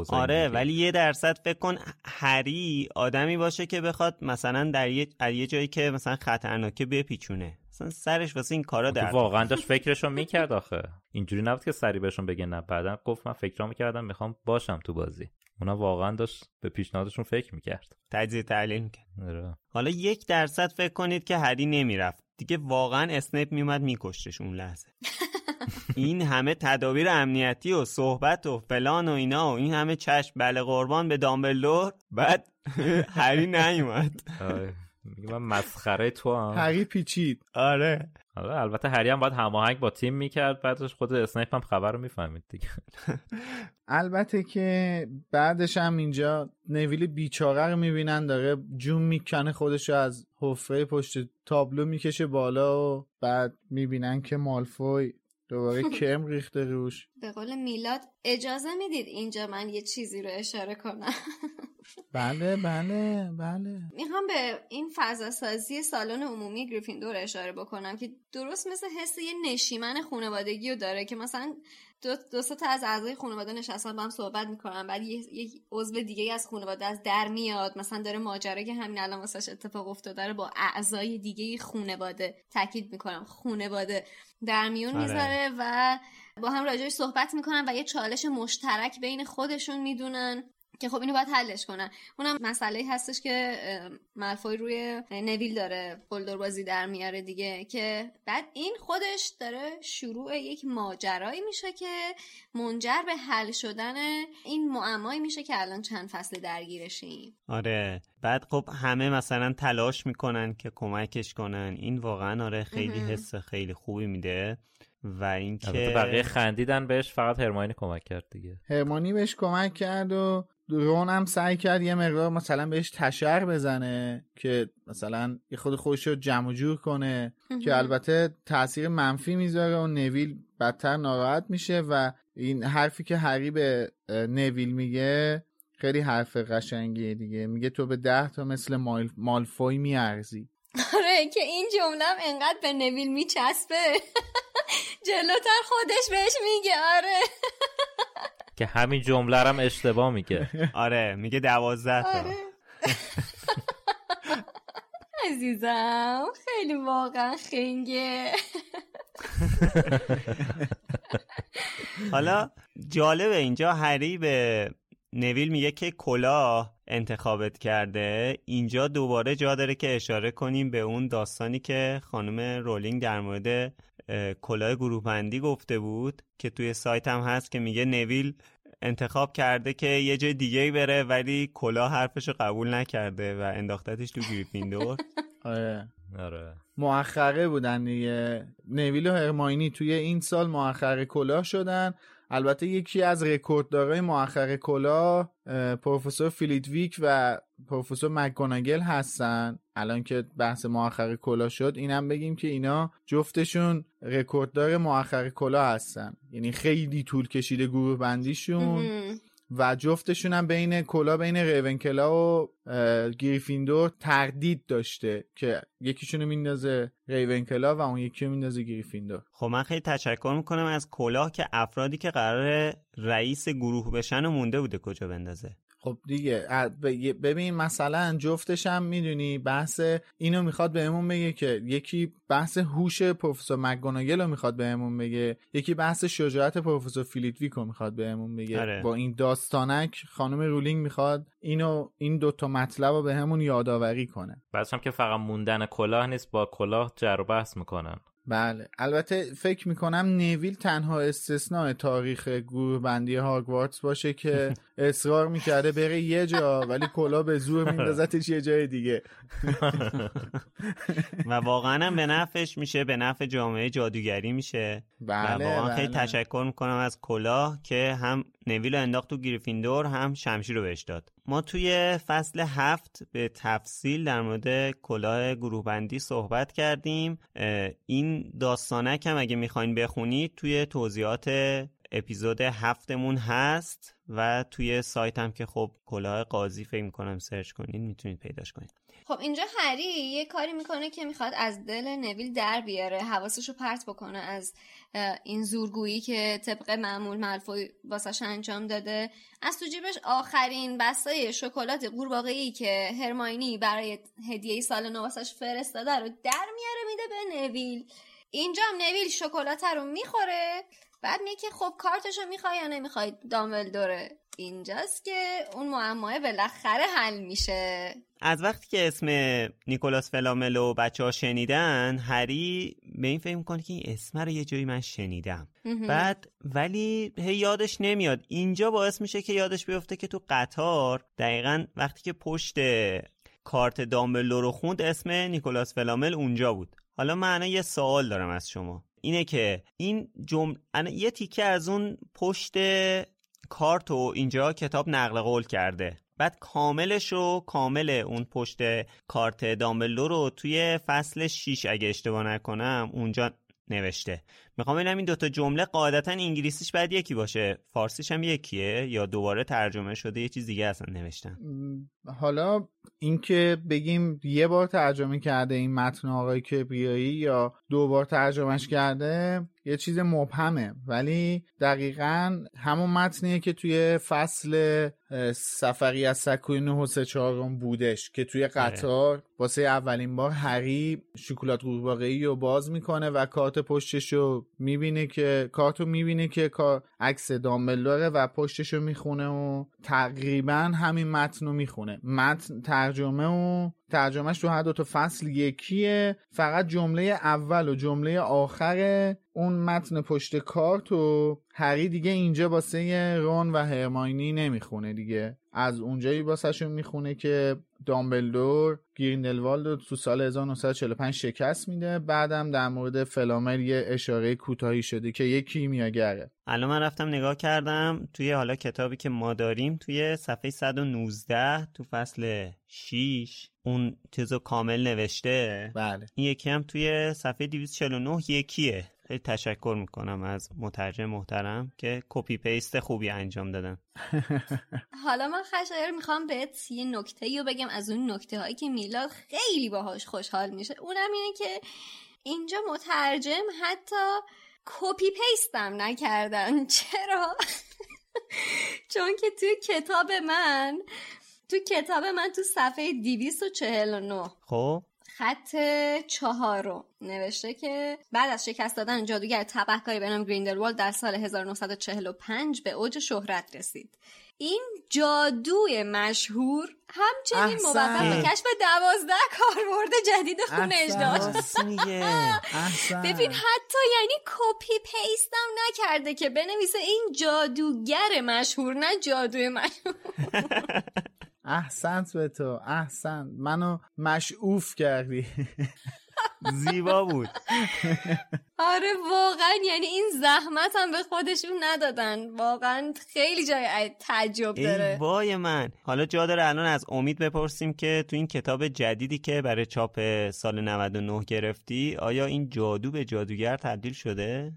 B: آره ولی یه درصد فکر کن هری آدمی باشه که بخواد مثلا در یه, یه جایی که مثلا خطرناکه بپیچونه. مثلا سرش واسه این کارا در
D: واقعا داشت فکرشو می‌کرد آخه. اینجوری نبود که سری بهشون بگه نه. بعدا گفت من فکرام می‌کردم می‌خوام باشم تو بازی. اونا واقعا داشت به پیشنهادشون فکر می‌کرد.
B: تجزیه تحلیل می‌کرد.
D: آره.
B: حالا یک درصد فکر کنید که هری نمی‌رفت. دیگه واقعا اسنیپ میومد میکشتش اون لحظه. [LAUGHS] این همه تدابیر امنیتی و صحبت و فلان و اینا و این همه چشم. بله قربان به دامبلدور. بعد [LAUGHS] هری نیومد.
D: میگه من مسخره تو هم.
E: هری پیچید.
B: آره.
D: آره البته هری هم باید هماهنگ با تیم می‌کرد بعدش خود اسنیپ هم خبر رو می‌فهمید دیگه. [LAUGHS]
E: البته که بعدش هم اینجا نویل بیچاره رو می‌بینن داره جون می‌کنه خودش از حفره پشت تابلو می‌کشه بالا و بعد می‌بینن که مالفوی دوباره [LAUGHS] کم ریخته روش.
C: به قول میلاد اجازه می‌دید اینجا من یه چیزی رو اشاره کنم؟ [LAUGHS]
E: بله بله بله.
C: می‌خوام به این فضا سازی سالن عمومی گریفیندور اشاره بکنم که درست مثل حس یه نشیمن خانوادگی رو داره که مثلا دو, دو تا از اعضای خانواده نشستن با هم صحبت می‌کنن بعد یک عضو دیگه از خانواده از در میاد. مثلا داره ماجرا که همین الان واسش اتفاق افتاده رو با اعضای دیگه خانواده تاکید می‌کنم. خانواده در میون آره. می‌ذاره و با هم راجعش صحبت می‌کنن و یه چالش مشترک بین خودشون می‌دونن. که خب اینو باید حلش کنن. اونم مسئله هستش که ملفوی روی نویل داره بلدر بازی در میاره دیگه که بعد این خودش داره شروع یک ماجرایی میشه که منجر به حل شدن این معمایی میشه که الان چند فصل درگیرشیم.
B: آره. بعد خب همه مثلا تلاش می‌کنن که کمکش کنن. این واقعا آره خیلی حس خیلی خوبی میده. و اینکه
D: بقیه خندیدن بهش فقط هرماینی کمک کرد دیگه.
E: هرمانی بهش کمک کرد و رون هم سعی کرد یه مقدار مثلا بهش تشر بزنه که مثلا یه خود خودش رو جمع جور کنه که البته تاثیر منفی می‌ذاره و نویل بدتر ناراحت میشه و این حرفی که هری به نویل میگه خیلی حرف قشنگیه دیگه. میگه تو به ده تا مثل مال... مالفوی میارزی.
C: آره که این جمله انقدر به نویل میچسبه. [LAUGHS] جلوتر خودش بهش میگه آره. [LAUGHS]
D: که همین جمله هم اشتباه میگه. [LAUGHS]
B: آره میگه دوازده تا. آره. [LAUGHS]
C: عزیزم خیلی واقعا خنگه. [LAUGHS]
B: حالا جالبه اینجا هری به نویل میگه که کلاه انتخابت کرده. اینجا دوباره جا داره که اشاره کنیم به اون داستانی که خانم رولینگ در مورد کلاه گروه بندی گفته بود که توی سایت هم هست که میگه نویل انتخاب کرده که یه جای دیگه بره ولی کلاه حرفش قبول نکرده و انداختتش تو گریفیندور. [LAUGHS]
E: آره. آره. مؤخره بودن دیگه. نویل و هرماینی توی این سال مؤخره کلاه شدن. البته یکی از رکورددارای مؤخر کلاه پروفسور فلیت‌ویک و پروفسور مک‌گوناگل هستن. الان که بحث مؤخر کلاه شد اینم بگیم که اینا جفتشون رکورددار مؤخر کلاه هستن. یعنی خیلی طول کشیده گروه بندیشون و جفتشون هم بین کلا بین ریونکلا و گریفیندور تردید داشته که یکیشونو میندازه ریونکلا و اون یکی رو میندازه گریفیندور.
B: خب من خیلی تشکر می‌کنم از کلاه که افرادی که قرار رئیس گروه بشن و مونده بوده کجا بندازه.
E: خب دیگه ببین مثلا جفتش هم می‌دونی بحث اینو می‌خواد بهمون بگه که یکی بحث هوش پروفسور مک‌گوناگل رو می‌خواد بهمون بگه یکی بحث شجاعت پروفسور فلیت‌ویک رو می‌خواد بهمون بگه. آره. با این داستانک خانم رولینگ می‌خواد اینو این دوتا مطلب رو بهمون یادآوری کنه.
D: بعدش هم که فقط موندن کلاه نیست با کلاه جر بحث می‌کنن.
E: بله. البته فکر می‌کنم نویل تنها استثناء تاریخ گروه بندی هاگوارتس باشه که [LAUGHS] اصرار می‌کرده بره یه جا ولی کلا به زور میندازتش یه جای دیگه.
B: و واقعا به نفعش میشه به نفع جامعه جادوگری میشه. بله و واقعا خیلی بله. تشکر می‌کنم از کلاه که هم نویل رو انداخت تو گریفیندور هم شمشیر رو بهش داد. ما توی فصل هفت به تفصیل در مورد کلاه گروه بندی صحبت کردیم. این داستانک هم اگه می‌خواین بخونید توی توضیحات اپیزود هفتمون هست و توی سایت هم که خب کلاه قاضی فکر می‌کنم سرچ کنید می‌تونید پیداش کنید
C: خب اینجا هری یه کاری می‌کنه که می‌خواد از دل نویل در بیاره حواسش رو پرت بکنه از این زورگویی که طبق معمول ملفوی واسش انجام داده. از تو جیبش آخرین بستای شکلات قورباغه‌ای که هرماینی برای هدیه سال نو واسش فرستاده رو در میاره میده به نویل. اینجا هم نویل شکلات رو می‌خوره. بعد میگه که خب کارتشو می‌خوای یا نمی‌خوای؟ دامبلدوره اینجاست که اون معماه بالاخره حل میشه.
B: از وقتی که اسم نیکولاس فلامل و بچه ها شنیدن هری به این فکر کنه که این اسم رو یه جایی من شنیدم. بعد ولی هی یادش نمیاد. اینجا باعث میشه که یادش بیفته که تو قطار دقیقا وقتی که پشت کارت دامبلدور رو خوند اسم نیکولاس فلامل اونجا بود. حالا من یه سوال دارم از شما. اینه که این جمله یه تیکه از اون پشت کارت و اینجا کتاب نقل قول کرده. بعد کاملش رو کامل اون پشت کارت دامبلو رو توی فصل 6 اگه اشتباه نکنم اونجا نوشته. می‌خوام ببینم این دوتا جمله قاعدتا انگلیسیش باید یکی باشه. فارسیش هم یکیه یا دوباره ترجمه شده یه چیز دیگه اصلا نوشتن
E: حالا اینکه بگیم یه بار ترجمه کرده این متن آقای کبریایی یا دو بار ترجمهش کرده یه چیز مبهمه. ولی دقیقا همون متنیه که توی فصل سفری از سکوی نه و چهارم بودش که توی قطار واسه اولین بار هری شکلات قورباغه‌ای رو باز می‌کنه و کارت پشتش رو می‌بینه که کارت رو می‌بینه که عکس دامبلدوره و پشتش رو می‌خونه و تقریبا همین متن رو می‌خونه. متن ترجمه و ترجمهش تو هر دو تا فصل یکیه. فقط جمله اول و جمله آخر اون متن پشت کارت و هری دیگه اینجا واسه رون و هرماینی نمی‌خونه دیگه. از اونجایی واسهشون می‌خونه که دامبلدور گریندلوالد رو تو سال 1945 شکست میده. بعدم در مورد فلامل یه اشاره کوتاهی شده که یه کیمیاگره.
B: الان من رفتم نگاه کردم توی حالا کتابی که ما داریم توی صفحه 119 تو فصل 6 اون چیزو کامل نوشته.
E: بله.
B: این یکی هم توی صفحه 249 یکیه. خیلی تشکر می‌کنم از مترجم محترم که copy paste خوبی انجام دادن. [LAUGHS]
C: حالا من خشایر می‌خوام بهت یه نکته رو بگم از اون نکته هایی که میلاد خیلی باهاش خوشحال میشه. اونم اینه که اینجا مترجم حتی کپی پیستم نکردن. [LAUGHS] چرا؟ [LAUGHS] چون که توی کتاب من تو کتاب من تو صفحه 249
B: خب؟
C: خط چهارم. نوشته که بعد از شکست دادن جادوگر تبهکاری به نام گریندلوالد در سال 1945 به اوج شهرت رسید. این جادوی مشهور همچنین موفق به کشف دوازده کاربرد جدید خونش داشت ببین حتی یعنی کپی پیستم نکرده که بنویسه این جادوگر مشهور نه جادوی مشهور. [LAUGHS]
E: احسنت به تو احسن منو مشعوف کردی. [LAUGHS]
B: زیبا بود.
C: آره واقعا. یعنی این زحمت هم به خودشون ندادن. واقعا خیلی جای تعجب داره.
B: ای وای من. حالا جا داره الان از امید بپرسیم که تو این کتاب جدیدی که برای چاپ سال 99 گرفتی آیا این جادو به جادوگر تبدیل شده؟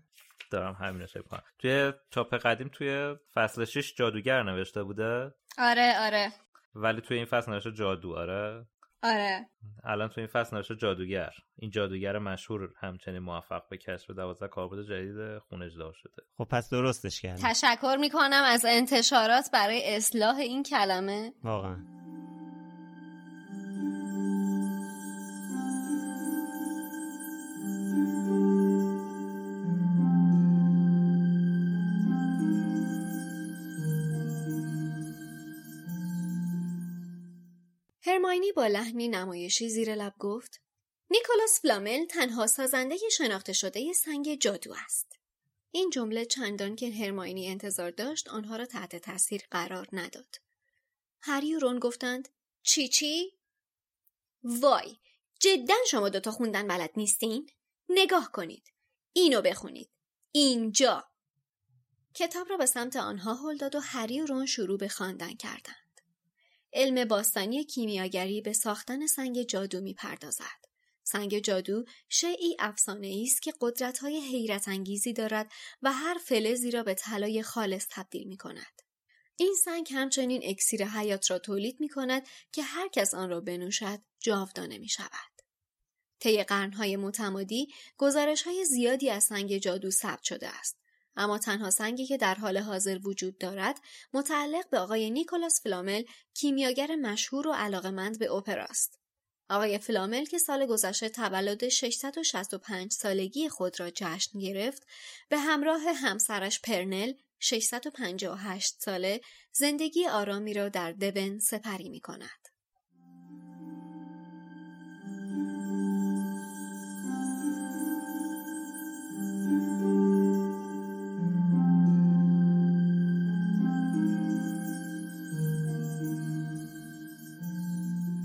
D: دارم همین کنم توی چاپ قدیم توی فصل 6 جادوگر نوشته بوده؟
C: آره آره.
D: ولی توی این فصل نوشته جادو آره؟
C: آره.
D: الان توی این فصل نوشته جادوگر. این جادوگر مشهور همچنین موفق به کشف دوازده کاربرد جدید خونجدا شده.
B: خب پس درستش کرد
C: تشکر می‌کنم از انتشارات برای اصلاح این کلمه.
B: واقعا.
C: هرماینی با لحنی نمایشی زیر لب گفت نیکولاس فلامل تنها سازنده شناخته شده سنگ جادو است. این جمله چندان که هرماینی انتظار داشت آنها را تحت تاثیر قرار نداد. هری و رون گفتند چی چی؟ وای جدا شما دوتا خوندن بلد نیستین؟ نگاه کنید. اینو بخونید. اینجا. کتاب را به سمت آنها هل داد و هری و رون شروع به خواندن کردند. علم باستانی کیمیاگری به ساختن سنگ جادو می پردازد. سنگ جادو شیعی افسانه است که قدرت‌های حیرت انگیزی دارد و هر فلزی را به طلای خالص تبدیل می کند. این سنگ همچنین اکسیر حیات را تولید می کند که هر کس آن را بنوشد جاودانه می شود. طی قرنهای متمادی گزارش های زیادی از سنگ جادو ثبت شده است. اما تنها سنگی که در حال حاضر وجود دارد متعلق به آقای نیکولاس فلامل کیمیاگر مشهور و علاقمند به اپراست. آقای فلامل که سال گذشته تولد 665 سالگی خود را جشن گرفت به همراه همسرش پرنل 658 ساله زندگی آرامی را در دبن سپری می کند.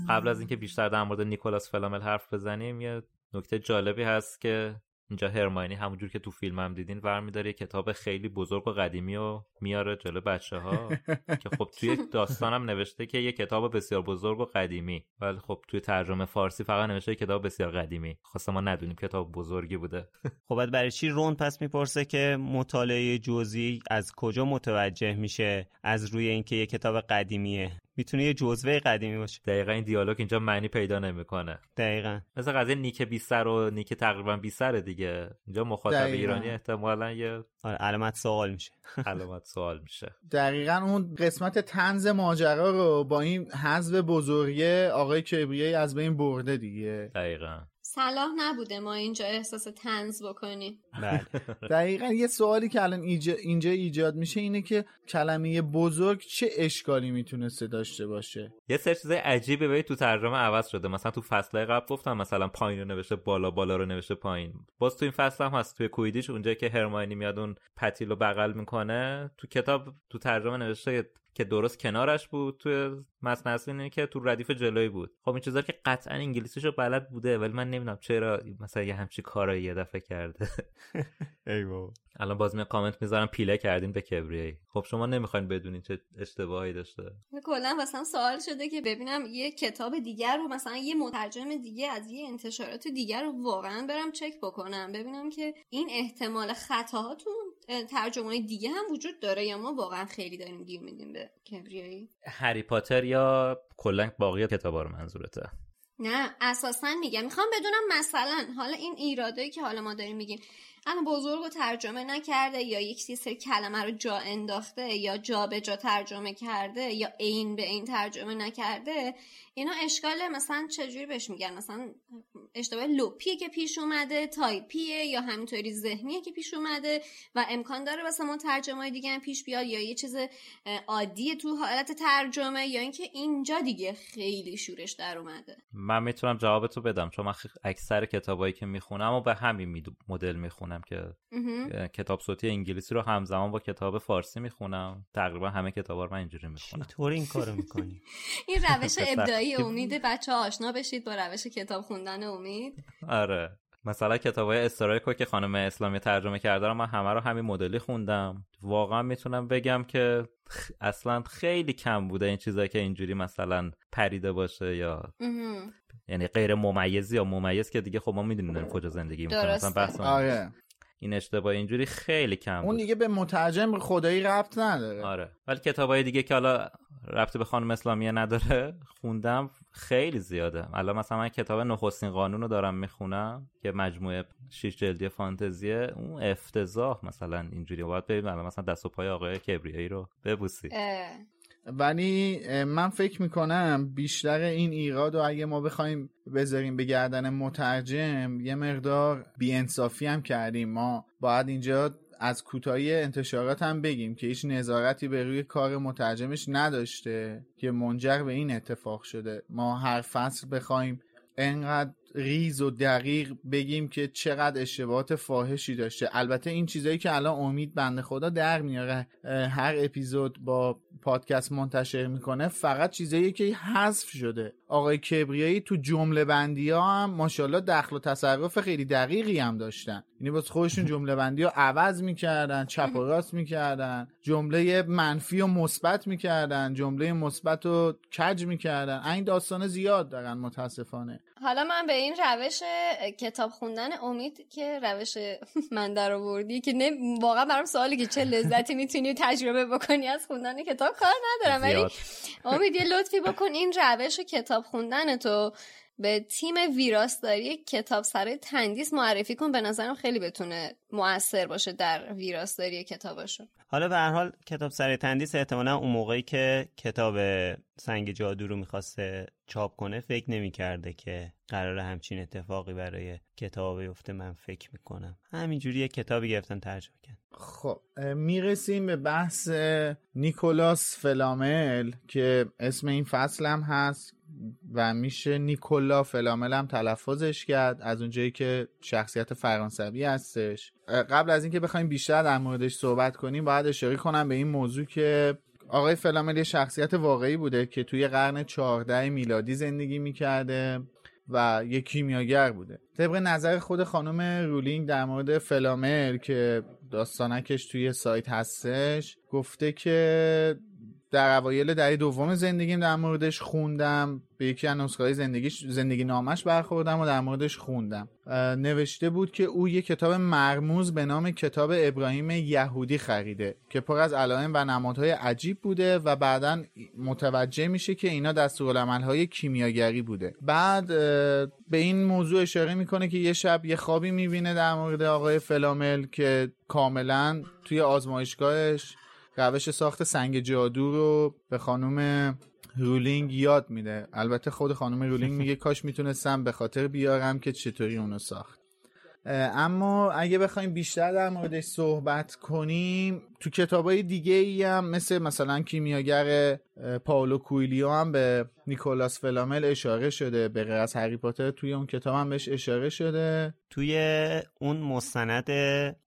D: قبل از اینکه بیشتر در مورد نیکولاس فلامل حرف بزنیم یه نکته جالبی هست که اینجا هرماینی همونجور که تو فیلم هم دیدین ورمیداره یه کتاب خیلی بزرگ و قدیمی و میاره جلو بچه ها [LAUGHS] که خب توی داستانم نوشته که یه کتاب بسیار بزرگ و قدیمی ولی خب توی ترجمه فارسی فقط نوشته کتاب بسیار قدیمی. خواسته ما ندونیم کتاب بزرگی بوده. [LAUGHS]
B: خب برای چی رون پس می‌پرسه که مطالعه جزئی از کجا متوجه میشه از روی اینکه یه کتاب قدیمیه؟ می‌تونه یه جزوه قدیمی باشه.
D: دقیقا این دیالوگ اینجا معنی پیدا نمی‌کنه.
B: دقیقا.
D: مثل قضیه نیک بی سر و نیک تقریبا بی سر دیگه. اینجا مخاطب
E: دقیقاً.
D: ایرانی احتمالا یه
B: آره علامت سوال میشه. [LAUGHS]
D: علامت سوال میشه.
E: دقیقا اون قسمت تنز ماجرا رو با این حذف بزرگی آقای کبریایی از بین برده دیگه.
D: دقیقا.
C: صلاح نبوده ما اینجا احساس تنز بکنیم.
B: بله. [LAUGHS]
E: دقیقا یه سوالی که الان ایجا- اینجا ایجاد میشه اینه که کلمه بزرگ چه اشکالی می‌تونسته داشته باشه؟
D: یه سری چیزای عجیبه به تو ترجمه عوض شده. مثلا تو فصل قبل گفتم مثلا پایین رو نوشته بالا بالا رو نوشته پایین. باز تو این فصل هم هست. توی کویدیش اونجا که هرماینی میاد اون پتیل رو بغل می‌کنه تو کتاب تو ترجمه نوشته که درست کنارش بود توی متن اصلی اینه که تو ردیف جلویی بود. خب این چیزا که قطعا انگلیسیشو بلد بوده ولی من نمی‌دونم چرا مثلا یه همچی کارایی یه دفعه کرده. [LAUGHS]
B: ای بابا.
D: الان باز می کامنت می‌ذارم پیله کردین به کبریایی خب شما نمی‌خواین بدونین چه اشتباهی داشته.
C: کلا واسم سوال شده که ببینم یه کتاب دیگر رو مثلا یه مترجم دیگه از یه انتشارات دیگر رو واقعا برم چک بکنم. ببینم که این احتمال خطاها تو ترجمه دیگه هم وجود داره یا ما واقعا خیلی داریم گیر میدیم به کبریایی؟
D: هری پاتر یا کلا باقی کتابا رو منظورته؟
C: نه اساسا میگم. می‌خوام بدونم مثلا حالا این ایرادایی که حالا ما داریم میگیم الان بزرگ رو ترجمه نکرده یا یک سری کلمه رو جا انداخته یا جا به جا ترجمه کرده یا عین به عین ترجمه نکرده اینا اشکال مثلا چجوری بهش میگن؟ مثلا اشتباه لپیه که پیش اومده تایپیه یا همینطوری ذهنیه که پیش اومده و امکان داره واسه ما ترجمه های دیگه هم پیش بیاد یا یه چیز عادیه تو حالت ترجمه یا اینکه اینجا دیگه خیلی شورش در اومده.
D: من می‌تونم جواب تو بدم چون من اکثر کتابایی که می‌خونم و به همین می- مدل می‌خونم. که اه، کتاب صوتی انگلیسی رو همزمان با کتاب فارسی می‌خونم. تقریبا همه کتابا رو من اینجوری می‌خونم.
B: چطور این کارو می‌کنی؟ [LAUGHS]
C: این روش [LAUGHS] ابداعی
D: که-
C: امید بچه آشنا بشید با روش کتاب خوندن امید.
D: آره. مثلا کتاب های استرایکو که خانم اسلامی ترجمه کرده رو من همه رو همین مدلی خوندم. واقعا می‌تونم بگم که اصلا خیلی کم بوده این چیزایی که اینجوری مثلا پریده باشه یا. یعنی غیر ممیزی یا ممیز که دیگه خب ما می‌دونیم کجا زندگی می‌کنیم.
C: درسته.
D: مثلا بحث
E: آره.
D: این اشتباه اینجوری خیلی کم
E: اون
D: بود.
E: دیگه به مترجم خدایی ربط نداره.
D: آره. ولی کتابای دیگه که حالا ربطی به خانم اسلامیه نداره خوندم خیلی زیاده. الان مثلا من کتاب نخستین قانون رو دارم می‌خونم که مجموعه شیش جلدی فانتزیه. اون افتضاح مثلا اینجوری باید ببینیم الان مثلا دست و پای آقای کبریایی رو ببوسی.
E: ولی من فکر می‌کنم بیشتر این ایراد و اگه ما بخوایم بذاریم به گردن مترجم یه مقدار بیانصافی هم کردیم. ما باید اینجا از کوتاهی انتشارات هم بگیم که هیچ نظارتی به روی کار مترجمش نداشته که منجر به این اتفاق شده. ما هر فصل بخوایم انقدر ریز و دقیق بگیم که چقدر اشتباهات فاحشی داشته. البته این چیزایی که الان امید بنده خدا در میاره هر اپیزود با پادکست منتشر می‌کنه فقط چیزایی که حذف شده. آقای کبریایی تو جمله بندی ها هم ماشاءالله دخل و تصرف خیلی دقیقی هم داشتن. یعنی باز خودشون جمله بندی ها عوض می‌کردن چپ و راست می‌کردن جمله منفی و مثبت می‌کردن جمله مثبت و کج می‌کردن. این داستان زیاد دارن متاسفانه.
C: حالا من به این روش کتاب خوندن امید که روش [LAUGHS] من در آوردی که نه واقعا برام سوالی که چه لذتی می‌تونی تجربه بکنی از خوندن کتاب کار ندارم. ولی. امید یه [LAUGHS] لطفی بکن این روش کتاب خوندن تو به تیم ویراستاری کتاب سرای تندیس معرفی کن. به نظرم خیلی بتونه موثر باشه در ویراستاری کتابشون
B: حالا به هر حال کتاب سر تندیس احتمالا اون موقعی که کتاب سنگ جادو رو می‌خواسته چاپ کنه فکر نمی‌کرده که قرار همچین اتفاقی برای کتاب بیفته من فکر می‌کنم. همینجوری یه کتابی گرفتن ترجمه کرد
E: خب می‌رسیم به بحث نیکولاس فلامل که اسم این فصل هم هست و میشه نیکولا فلامل هم تلفظش کرد از اونجایی که شخصیت فرانسوی هستش. قبل از اینکه بخوایم بیشتر در موردش صحبت کنیم باید اشاره کنم به این موضوع که آقای فلامل یه شخصیت واقعی بوده که توی قرن 14 میلادی زندگی می‌کرده و یک کیمیاگر بوده. طبق نظر خود خانم رولینگ در مورد فلامل که داستانکش توی سایت هستش گفته که در اوایل دهه دوم زندگیم در موردش خوندم به یکی از نسخه‌های زندگیش زندگی نامش برخوردم و در موردش خوندم. نوشته بود که او یک کتاب مرموز به نام کتاب ابراهیم یهودی خریده که پر از علائم و نمادهای عجیب بوده و بعدا متوجه میشه که اینا دستورالعملهای کیمیاگری بوده. بعد به این موضوع اشاره می‌کنه که یه شب یه خوابی می‌بینه در مورد آقای فلامل که کاملا توی آزمایشگاهش روش ساخت سنگ جادو رو به خانم رولینگ یاد میده. البته خود خانم رولینگ میگه [LAUGHS] کاش می‌تونستم به خاطر بیارم که چطوری اونو ساخت. اما اگه بخوایم بیشتر در موردش صحبت کنیم تو کتابای دیگه ای هم مثل مثلا کیمیاگر پاولو کویلیو هم به نیکولاس فلامل اشاره شده. به غیر از هری پاتر توی اون کتاب هم بهش اشاره شده.
B: توی اون مستند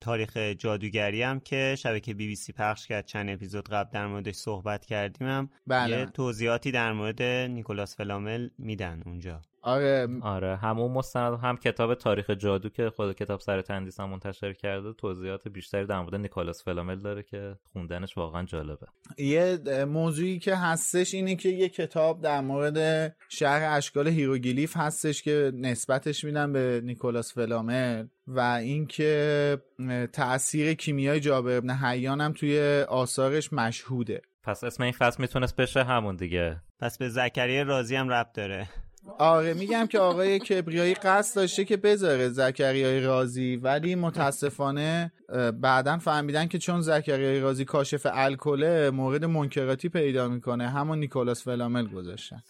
B: تاریخ جادوگری هم که شبکه بی بی سی پخش کرد چند اپیزود قبل در موردش صحبت کردیم هم
E: بله.
B: یه توضیحاتی در مورد نیکولاس فلامل میدن اونجا.
E: آره.
D: آره همون مستند هم کتاب تاریخ جادو که خود کتابسرای تندیس هم منتشر کرده توضیحات بیشتری در مورد نیکولاس فلامل داره که خوندنش واقعا جالبه.
E: یه موضوعی که هستش اینه که یه کتاب در مورد شرح اشکال هیروگلیف هستش که نسبتش میدن به نیکولاس فلامل و اینکه تاثیر کیمیای جابر ابن حیان هم توی آثارش مشهوده.
D: پس اسم این فصل می‌تونست بشه همون دیگه.
B: پس به زکریه رازی هم ربط داره.
E: آره میگم که آقای کبریایی قصد داشته که بذاره زکریای رازی ولی متاسفانه بعدا فهمیدن که چون زکریای رازی کاشف الکله مورد منکراتی پیدا می‌کنه. همون نیکولاس فلامل گذاشتن.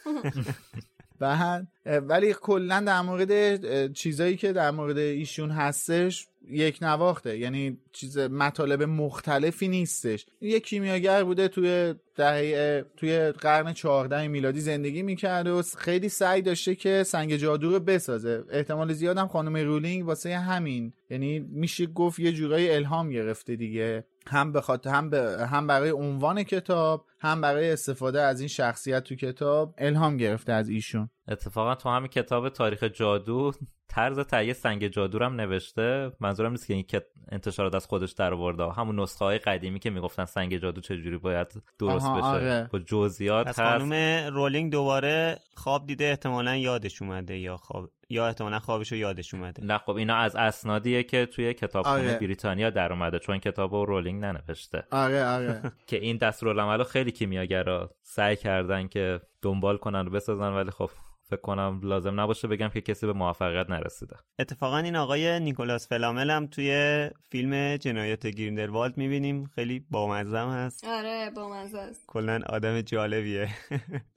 E: بعد ولی کلا در مورد چیزایی که در مورد ایشون هستش یک نواخته. یعنی چیز مطالب مختلفی نیستش. یک کیمیاگر بوده توی دهه توی قرن 14 میلادی زندگی می‌کرد و خیلی سعی داشته که سنگ جادو رو بسازه. احتمال زیادم خانم رولینگ واسه همین. یعنی میشه گفت یه جورایی الهام گرفته دیگه. هم به خاطر هم, به هم برای عنوان کتاب هم برای استفاده از این شخصیت تو کتاب الهام گرفته از ایشون.
D: اتفاقا تو همین کتاب تاریخ جادو طرز تهیه سنگ جادو هم نوشته. منظورم نیست که این انتشارات از خودش در آورده همون نسخه های قدیمی که می‌گفتن سنگ جادو چجوری باید درست بشه.
E: آره.
D: با جزئیات
B: پس خانم رولینگ دوباره خواب دیده احتمالا یادش اومده یا خواب یا احتمالا خوابش رو یادش اومده.
D: نه خب اینا از اسنادیه که توی کتابخونه
E: آره.
D: بریتانیا در اومده چون کتاب رو رولینگ ننوشته.
E: آره آره. [LAUGHS]
D: که این دستورالعمل خیلی کیمیاگرا سعی کردن که دنبال کنن و بسازن ولی خب فکر کنم لازم نباشه بگم که کسی به موفقیت نرسیده.
B: اتفاقا این آقای نیکولاس فلامل هم توی فیلم جنایات گریندلوالد می‌بینیم. خیلی بامزه هست.
C: آره بامزه است.
B: کلا آدم جالبیه.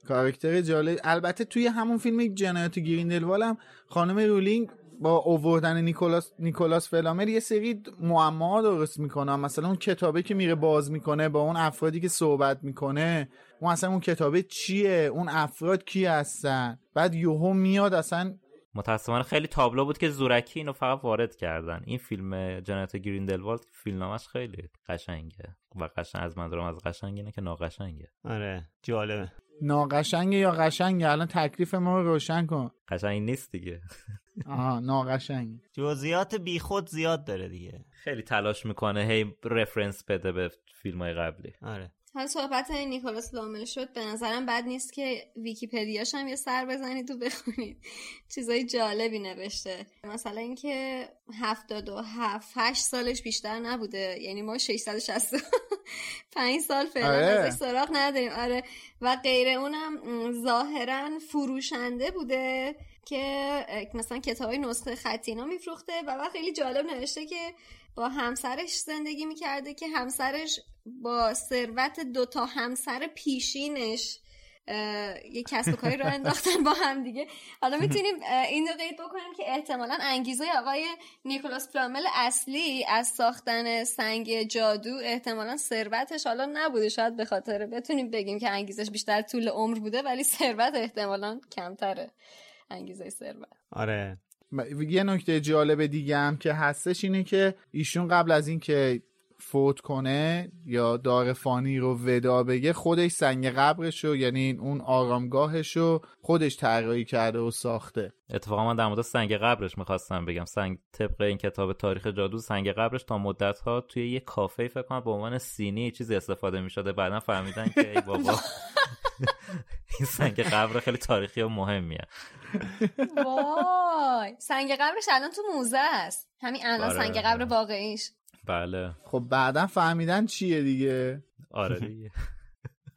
E: کاراکتر جالب. البته توی همون فیلم جنایات گریندلوالد هم خانم رولینگ با اووردن نیکولاس نیکولاس فلامل یه سری معما درست می‌کنه. مثلا اون کتابه که میره باز می‌کنه با اون افرادی که صحبت می‌کنه اون اصلا اون کتابه چیه؟ اون افراد کی هستن؟ بعد یوهو میاد اصلا
D: متاسفانه خیلی تابلو بود که زورکی اینو فقط وارد کردن. این فیلم جنایت گریندلوالد فیلمنامش خیلی قشنگه و قشنگ از منظورم از قشنگ اینه که ناقشنگه.
B: آره جالبه.
E: ناقشنگه یا قشنگه؟ الان تکلیف ما رو روشن کن.
D: قشنگ نیست دیگه.
E: آها ناقشنگ.
B: جزئیات بیخود زیاد داره دیگه.
D: خیلی تلاش می‌کنه هی رفرنس بده به فیلم های قبلی.
B: آره.
C: حالا صحبت نیکولاس لامل شد به نظرم بد نیست که ویکیپدیاش هم یه سر بزنید و بخونید [LAUGHS] چیزای جالبی نوشته. مثلا اینکه هفتاد و هفت هشت سالش بیشتر نبوده. یعنی ما 665 [LAUGHS] سال فعلا
E: آره.
C: ازش سراغ نداریم. آره. و غیر اونم ظاهرا فروشنده بوده که مثلا کتاب های نسخه خطی اینا میفروخته. و خیلی جالب نوشته که با همسرش زندگی می‌کرده که همسرش با ثروت دوتا همسر پیشینش یه کسب و کاری رو انداختن با هم دیگه. حالا می‌تونیم این رو قید بکنیم که احتمالا انگیزه آقای نیکولاس فلامل اصلی از ساختن سنگ جادو احتمالا ثروتش حالا نبوده. شاید به خاطر بتونیم بگیم که انگیزش بیشتر طول عمر بوده ولی ثروت احتمالا کمتره. انگیزه ثروت.
B: آره.
E: یه نکته جالب دیگه هم که هستش اینه که ایشون قبل از اینکه فوت کنه یا دار فانی رو ودا بگه خودش سنگ قبرش رو یعنی اون آرامگاهش رو خودش طراحی کرده و ساخته.
D: اتفاقا من در مورد سنگ قبرش می‌خواستم بگم. سنگ طبق این کتاب تاریخ جادو سنگ قبرش تا مدت ها توی یه کافه فکر کنم به عنوان سینی چیزی استفاده می‌شده. بعدا فهمیدن که ای بابا. [LAUGHS] [LAUGHS] این سنگ قبر خیلی تاریخی و مهمیه.
C: وای سنگ قبرش الان تو موزه است. همین الان
D: آره.
C: سنگ قبر واقعیش.
D: بله.
E: خب بعدا فهمیدن چیه دیگه؟
D: آره دیگه. [LAUGHS]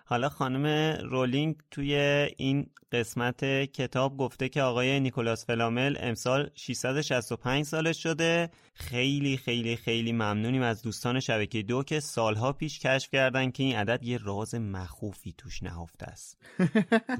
B: حالا خانم رولینگ توی این قسمت کتاب گفته که آقای نیکولاس فلامل امسال 665 سالش شده. خیلی خیلی خیلی ممنونیم از دوستان شبکه دو که سالها پیش کشف کردن که این عدد یه راز مخوفی توش نهفته است.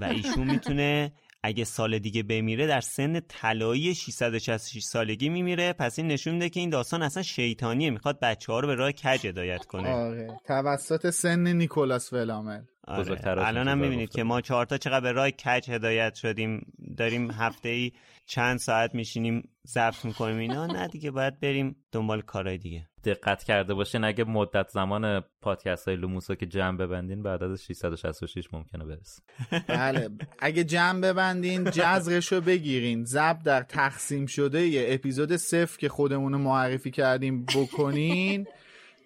B: و ایشون می‌تونه اگه سال دیگه بمیره در سن طلایی 666 سالگی میمیره. پس این نشون میده که این داستان اصلا شیطانیه. می‌خواد بچه ها رو به راه کج هدایت کنه.
E: آره. توسط سن نیکولاس فلامل.
B: آره.
D: بزرگتر از
B: الان هم می‌بینید. که ما چهارتا چقدر به راه کج هدایت شدیم داریم هفته ای چند ساعت میشینیم ضبط می‌کنیم اینا نه دیگه باید بریم دنبال کارهای دیگه.
D: دقت کرده باشین اگه مدت زمان پادکست های لوموسو که جمع ببندین به عدد 666 ممکنه برسه. [LAUGHS]
E: بله. اگه جمع ببندین جزرش رو بگیرین. زب در تقسیم شده یه اپیزود صفر که خودمون رو معرفی کردیم بکنین.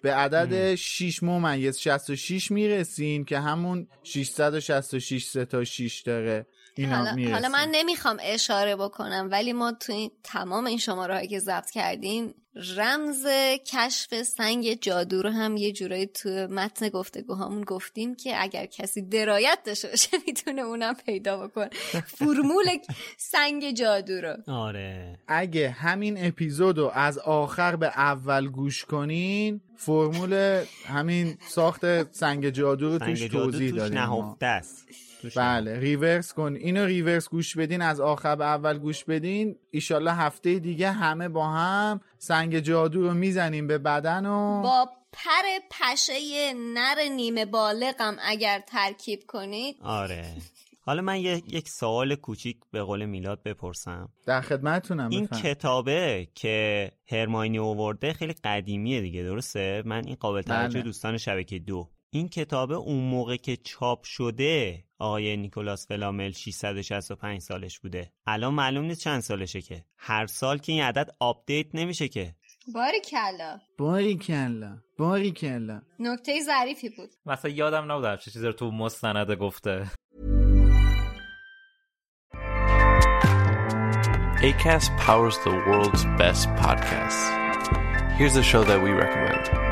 E: به عدد 6 ممیز 66 می‌رسین که همون 666 سه تا 6 داره. اینا
C: حالا, حالا من نمی‌خوام اشاره بکنم ولی ما تو این تمام این شماره هایی که ضبط کردیم رمز کشف سنگ جادو رو هم یه جورایی تو متن گفتگوهامون گفتیم که اگر کسی درایت داشته باشه [LAUGHS] می‌تونه اونم پیدا بکنه. فرمول سنگ جادو رو.
B: آره.
E: اگه همین اپیزود رو از آخر به اول گوش کنین فرمول همین ساخت سنگ جادو رو توش توضیح دادیم ما.
B: نهفته است. توش
E: بله ریورس کن. اینو ریورس گوش بدین از آخر به اول گوش بدین. ایشالله هفته دیگه همه با هم سنگ جادو رو می‌زنیم به بدن و
C: با پر پشه نر نیمه بالغم اگر ترکیب کنید.
B: آره. حالا من یه- یک سوال کوچیک به قول میلاد بپرسم.
E: در خدمتتونم
B: این
E: بفرمایید.
B: کتابه که هرماینی اوورده خیلی قدیمیه دیگه درسته؟ من این قابل توجه
E: بله.
B: دوستان شبکه دو. این کتابه اون موقع که چاپ شده آقای نیکولاس فلامل 665 سالش بوده. الان معلوم نیست چند سالشه که. هر سال که این عدد update نمیشه که.
C: باری کلا.
E: باریکلا باریکلا
C: نکته ظریفی بود.
D: مثلا یادم نبود چه چیزی رو تو مستنده گفته.
I: ACAST powers the world's best podcasts. Here's a show that we recommend.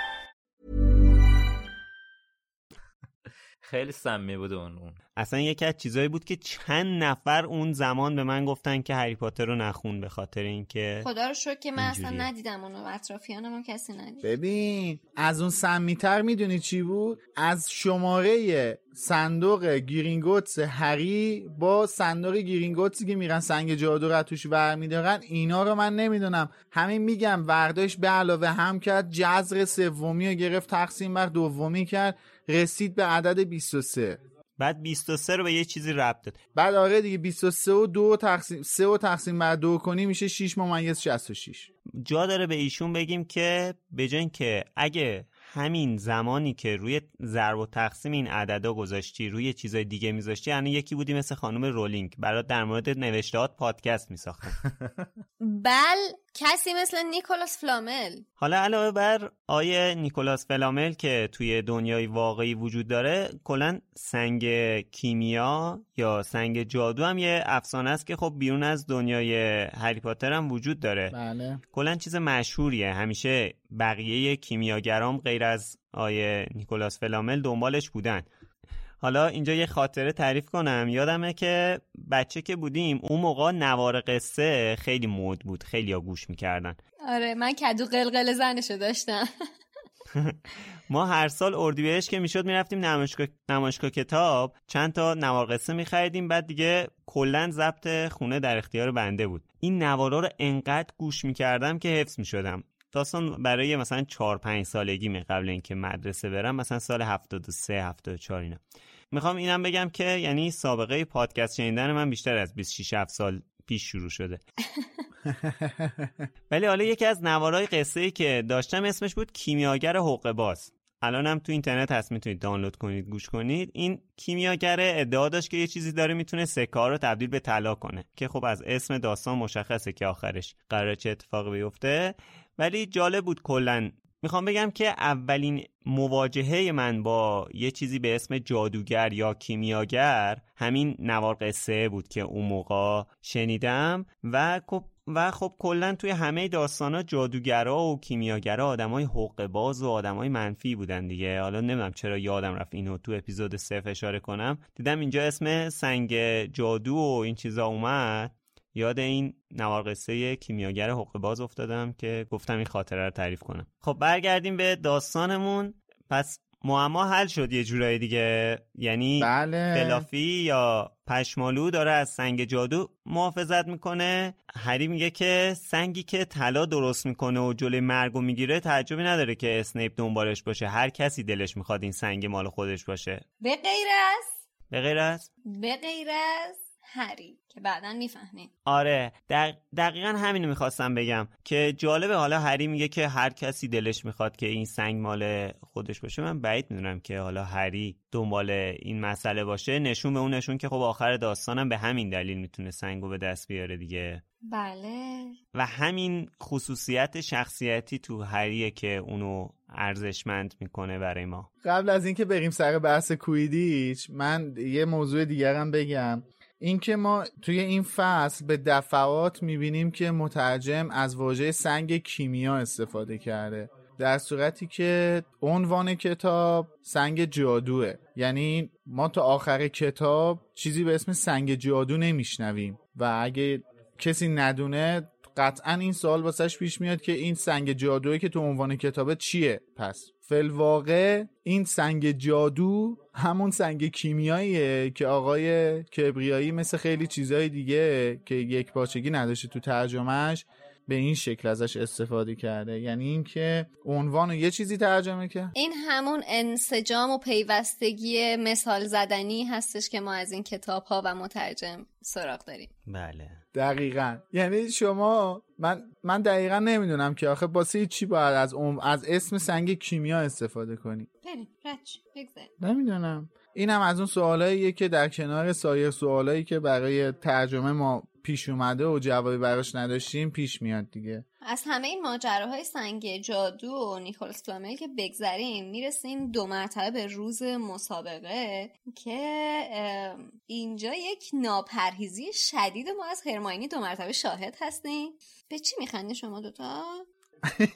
D: خیلی سمی بود اون اون.
B: اصلا یکی از چیزایی بود که چند نفر اون زمان به من گفتن که هری پاتر رو نخون به خاطر اینکه
C: خدا رو شکر که من اصلا. ندیدم اونو اطرافیانم کسی ندید.
E: ببین از اون سمیتر می‌دونی چی بود؟ از شماره صندوق گیرینگوتس هری با صندوق گیرینگوتسی که میرن سنگ جادو رو از توش برمیدارن اینا رو من نمی‌دونم. همین میگم ورداش به علاوه هم کرد جذر سومی رو گرفت تقسیم بر دومی کرد. رسید به عدد 23
B: بعد 23 رو به یه چیزی ربط داد
E: بعد آره دیگه 23 و دو تقسیم 3 و تقسیم بر دو کنی میشه 6 ممیز 66
B: جا داره به ایشون بگیم که به جای که اگه همین زمانی که روی ضرب و تقسیم این عددا گذاشتی روی چیزای دیگه میذاشتی یعنی یکی بودی مثل خانم رولینگ. برات در مورد نوشتهات پادکست میساختن [LAUGHS]
C: بل کسی مثل نیکولاس فلامل.
B: حالا علاوه بر آیه نیکولاس فلامل که توی دنیای واقعی وجود داره کلا سنگ کیمیا یا سنگ جادو هم یه افسانه است که خب بیرون از دنیای هری پاتر هم وجود داره.
E: بله.
B: کلا چیز مشهوریه. همیشه بقیه کیمیاگرام غیر از آیه نیکولاس فلامل دنبالش بودن. حالا اینجا یه خاطره تعریف کنم. یادمه که بچه که بودیم اون موقع نوار قصه خیلی مود بود. خیلی ها گوش می‌کردن.
C: آره من کدو قلقل زنشو داشتم. [LAUGHS]
B: ما هر سال اردیبهشت که می‌شد می‌رفتیم نمایشگاه نمایشگاه کتاب. چند تا نوار قصه میخریدیم. بعد دیگه کلا ضبط خونه در اختیار بنده بود. این نوارا رو انقدر گوش می‌کردم که حفظ می‌شدم. داستان برای مثلا 4 5 سالگی می قبل اینکه مدرسه برم. مثلا سال 73 74 اینا. می‌خوام اینم بگم که یعنی سابقه پادکست شنیدن من بیشتر از 26 7 سال پیش شروع شده. [LAUGHS] ولی حالا یکی از نوارای قصه ای که داشتم اسمش بود کیمیاگر حقوق باز. الانم تو اینترنت هست می‌تونید دانلود کنید گوش کنید. این کیمیاگر ادعا داشت که یه چیزی داره می‌تونه سکه رو تبدیل به طلا کنه که خب از اسم داستان مشخصه که آخرش قرار چه اتفاقی بیفته. ولی جالب بود کلا می‌خوام بگم که اولین مواجهه من با یه چیزی به اسم جادوگر یا کیمیاگر همین نوار قصه بود که اون موقع شنیدم و خب و خب کلا توی همه داستانا جادوگرا و کیمیاگرا آدمای حق باز و آدمای منفی بودن دیگه. حالا نمی‌دونم چرا یادم رفت اینو تو اپیزود صفر اشاره کنم. دیدم اینجا اسم سنگ جادو و این چیزا اومد. یاد این نوار قصه کیمیاگر حقوق باز افتادم که گفتم این خاطره رو تعریف کنم. خب برگردیم به داستانمون. پس معما حل شد یه جورایی دیگه. یعنی
E: بله.
B: قلافی یا پشمالو داره از سنگ جادو محافظت می‌کنه. هری میگه که سنگی که طلا درست می‌کنه و جلوی مرگو می‌گیره تعجبی نداره که اسنیپ دنبالش باشه. هر کسی دلش می‌خواد این سنگ مال خودش باشه.
C: به غیر از؟
B: به غیر از؟
C: به غیر از؟ هری که بعدا می‌فهمیم
B: آره دق... دقیقا همینو می‌خواستم بگم که جالبه حالا هری میگه که هر کسی دلش می‌خواد که این سنگ مال خودش باشه. من بعید می‌دونم که حالا هری دنبال این مسئله باشه. نشون به اون نشون که خب آخر داستانم به همین دلیل می‌تونه سنگو به دست بیاره دیگه.
C: بله.
B: و همین خصوصیت شخصیتی تو هریه که اونو ارزشمند می‌کنه برای ما.
E: قبل از اینکه بریم سر بحث کویدیچ من یه موضوع دیگرم بگم. اینکه ما توی این فصل به دفعات می‌بینیم که مترجم از واژه سنگ کیمیا استفاده کرده. در صورتی که عنوان کتاب سنگ جادوه. یعنی ما تا آخر کتاب چیزی به اسم سنگ جادو نمیشنویم. و اگه کسی ندونه قطعا این سوال واسش پیش میاد که این سنگ جادویی که تو عنوان کتابه چیه؟ پس فلواقع این سنگ جادو همون سنگ کیمیاییه که آقای کبریایی مثل خیلی چیزهای دیگه که یک پاچگی نداشته تو ترجمهش به این شکل ازش استفاده کرده. یعنی اینکه عنوان یه چیزی ترجمه کرد.
C: این همون انسجام و پیوستگی مثال زدنی هستش که ما از این کتاب ها و مترجم سراغ داریم.
B: بله.
E: دقیقا. یعنی شما من من دقیقا نمی‌دونم که آخه باسه چی باید از از اسم سنگ کیمیا استفاده کنی.
C: بریم رچ
E: نمی‌دونم. این هم از اون سوالاییه که در کنار سایر سوالایی که برای ترجمه ما پیش اومده و جوابی براش نداشتیم پیش میاد دیگه.
C: از همه این ماجراهای سنگ جادو و نیکولس فلامل که بگذریم می‌رسیم دو مرتبه به روز مسابقه که اینجا یک ناپرهیزی شدید ما از هرماینی دو مرتبه شاهد هستیم. به چی میخندی شما دوتا؟ [LAUGHS]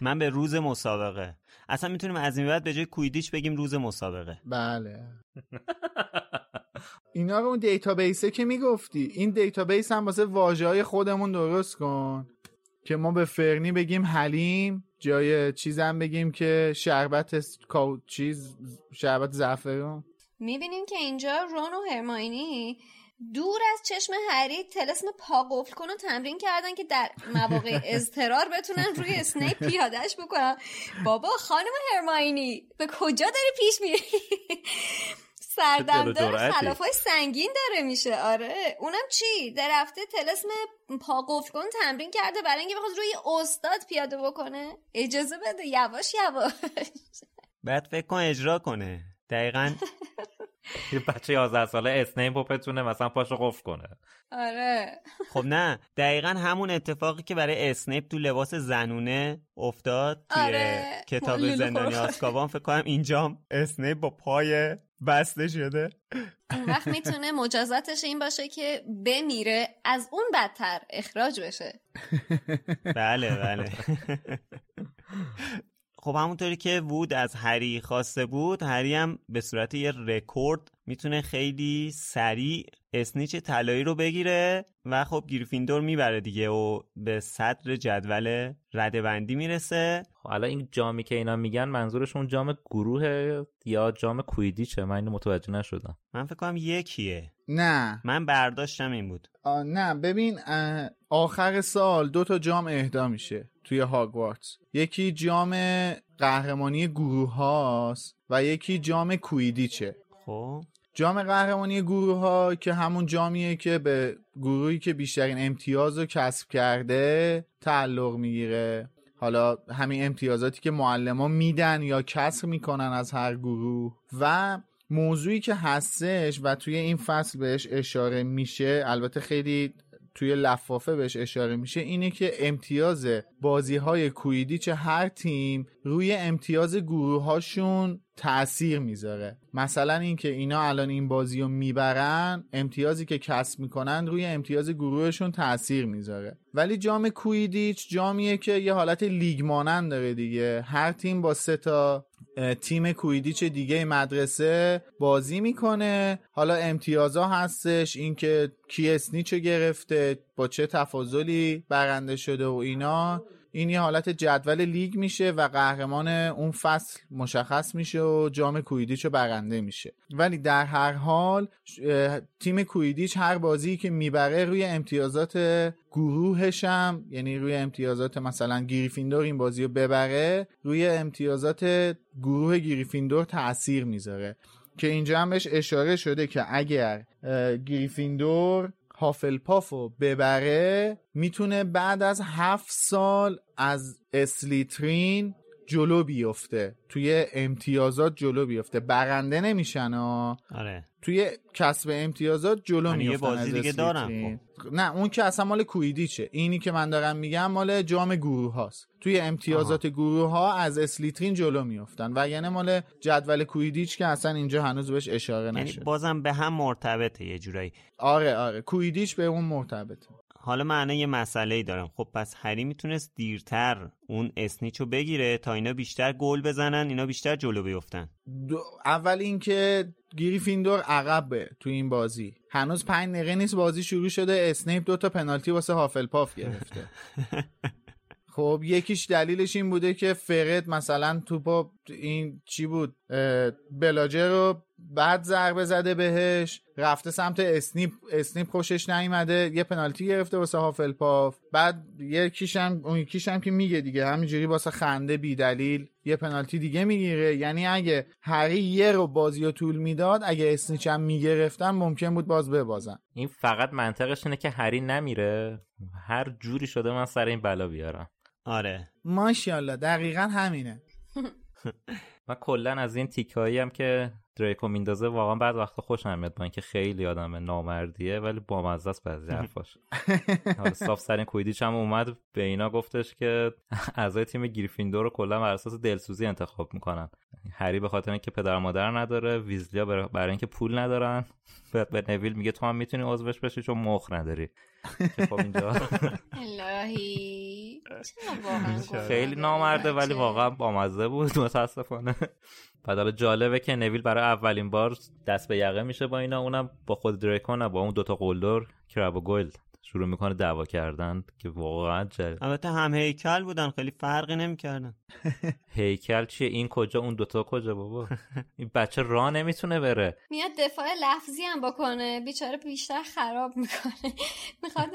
B: من به روز مسابقه. اصلا می‌تونیم از این بعد به جای کویدیچ بگیم روز مسابقه.
E: بله. اینا رو اون database ه که می‌گفتی. این database هم واسه واژه های خودمون درست کن. که ما به فرنی بگیم حلیم جای چیزم بگیم که شربت چیز شربت زعفران
C: می‌بینیم که اینجا رون و هرماینی دور از چشم هری طلسم پا قفل کن و تمرین کردن که در مواقع [LAUGHS] اضطرار بتونن روی اسنیپ پیادش بکنن. بابا خانم هرماینی به کجا داری پیش میری؟ سردمدار خلاف های سنگین داره میشه. آره. اونم چی؟ در رفته طلسم پا قفل کن تمرین کرده برای اینکه بخواد روی استاد پیاده بکنه. اجازه بده. یواش یواش.
B: بعد فکر کن اجرا کنه. دقیقا. [LAUGHS]
D: یه بچه 11 ساله اسنیپ بتونه مثلا پاشو قفل کنه.
C: آره.
B: خب نه. دقیقا همون اتفاقی که برای اسنیپ تو لباس زنونه افتاد توی
C: آره.
B: کتاب زندانی آزکابان فکر کنم اینجام اسنیپ با پای بسته شده.
C: اون وقت می‌تونه مجازاتش این باشه که بمیره از اون بدتر اخراج بشه. [LAUGHS]
B: بله بله. [LAUGHS] خب همونطوری که وود از هری خواسته بود هری هم به صورت یه رکورد می‌تونه خیلی سریع اسنیچ طلایی رو بگیره و خب گریفیندور می‌بره دیگه و به صدر جدول ردبندی می‌رسه.
D: خب حالا این جامی که اینا میگن منظورشون جام گروه یا جام کویدیچه؟ من اینو متوجه نشدم.
B: من فکر کنم یکیه.
E: نه.
B: من برداشتم این بود.
E: نه ببین آخر سال دو تا جام اهدا میشه توی هاگوارتس یکی جام قهرمانی گروه هاست و یکی جام کویدیچه.
B: خب.
E: جام قهرمانی گروه ها که همون جامیه که به گروهی که بیشترین امتیاز رو کسب کرده تعلق می‌گیره. حالا همین امتیازاتی که معلمان میدن یا کسب می‌کنن از هر گروه. و موضوعی که هستش و توی این فصل بهش اشاره میشه البته خیلی توی لفافه بهش اشاره میشه اینه که امتیاز بازی های کویدیچ هر تیم روی امتیاز گروه هاشون تأثیر می‌ذاره. مثلا اینکه اینا الان این بازی رو می‌برن امتیازی که کسب می‌کنن روی امتیاز گروهشون تأثیر می‌ذاره. ولی جام کویدیچ جامیه که یه حالت لیگ مانند داره دیگه. هر تیم با سه تا تیم کویدیچ دیگه مدرسه بازی می‌کنه. حالا امتیازا هستش اینکه کی اسنیچو گرفته با چه تفاضلی برنده شده و اینا. این یه حالت جدول لیگ میشه و قهرمان اون فصل مشخص میشه و جام کویدیچ رو برنده میشه. ولی در هر حال تیم کویدیچ هر بازی که می‌بره روی امتیازات گروهش هم یعنی روی امتیازات مثلا گریفیندور این بازی رو ببره روی امتیازات گروه گریفیندور تاثیر می‌ذاره. که اینجا هم بهش اشاره شده که اگر اه، گریفیندور هافلپافو ببره می‌تونه بعد از هفت سال از اسلیترین جلو بیفته. توی امتیازات جلو بیفته. برنده نمیشن ها
B: آره.
E: توی کسب امتیازات جلو
B: یعنی یه
E: میفتن
B: بازی
E: از
B: دیگه دارن
E: اسلیترین. نه اون که اصلا مال کویدیچه. اینی که من دارم میگم مال جام گروه هاست. توی امتیازات گروه ها از اسلیترین جلو میفتن. و یعنی مال جدول کویدیچ که اصلا اینجا هنوز بهش اشاره
B: یعنی
E: نشده.
B: بازم به هم مرتبطه یه جورایی.
E: آره آره. کویدیچ به اون مرتبطه.
B: حالا من یه مسئله ای دارم. خب پس هری می‌تونست دیرتر اون اسنیچو بگیره تا اینا بیشتر گل بزنن اینا بیشتر جلو بیفتن.
E: اول اینکه گریفیندور عقبه تو این بازی. هنوز پنج دقیقه نیست بازی شروع شده اسنیپ دو تا پنالتی واسه هافلپاف گرفته. [LAUGHS] خب یکیش دلیلش این بوده که فرد مثلا توپا این چی بود؟ بلاجر رو بعد ضربه زده بهش رفته سمت اسنیپ اسنیپ خوشش نیومده یه پنالتی گرفته واسه هافلپاف بعد یکیش هم اون یکیش هم که میگه دیگه همینجوری واسه خنده بی دلیل یه پنالتی دیگه می‌گیره. یعنی اگه هری یه رو بازی رو طول می‌داد اگه اسنیچ هم می‌گرفتن ممکن بود باز ببازن.
D: این فقط منطقش اینه که هری نمیره. هر جوری شده من سر این بلا بیارم.
B: آره.
E: ماشاءالله دقیقا همینه. [LAUGHS]
D: من کلا از این تیکایی هم که دریکو میندازه واقعا بعد وقتا خوشم میاد با اینکه خیلی آدم نامردیه ولی بامزه است بعضی حرفاش [LAUGHS] حالا صاف سر این کویدیچ هم اومد به اینا گفتش که [LAUGHS] اعضای تیم گریفیندور رو کلا بر اساس دلسوزی انتخاب می‌کنن. هری به خاطر اینکه پدر مادر نداره ویزلیا بر- برای اینکه پول ندارن به به نویل میگه تو هم می‌تونی عضوش بشی چون مخ نداری. که خب اینجا [LAUGHS]
C: الهی.
D: خیلی نامرده ولی؟ واقعا بامزه بود متاسفانه. بعد حالا جالبه که نویل برای اولین بار دست به یقه میشه با اینا اونم با خود دریکو نه با اون دوتا قلدر کرب و گل. شروع می‌کنه دعوا کردن که واقعا جالب
B: البته هم هیکل بودن خیلی فرقی نمی‌کردن. [LAUGHS]
D: هیکل چیه؟ این کجا؟ اون دوتا کجا بابا؟ این بچه راه نمی‌تونه بره.
C: میاد دفاع لفظی هم بکنه بیچاره بیشتر خراب می‌کنه. [LAUGHS] می‌خواد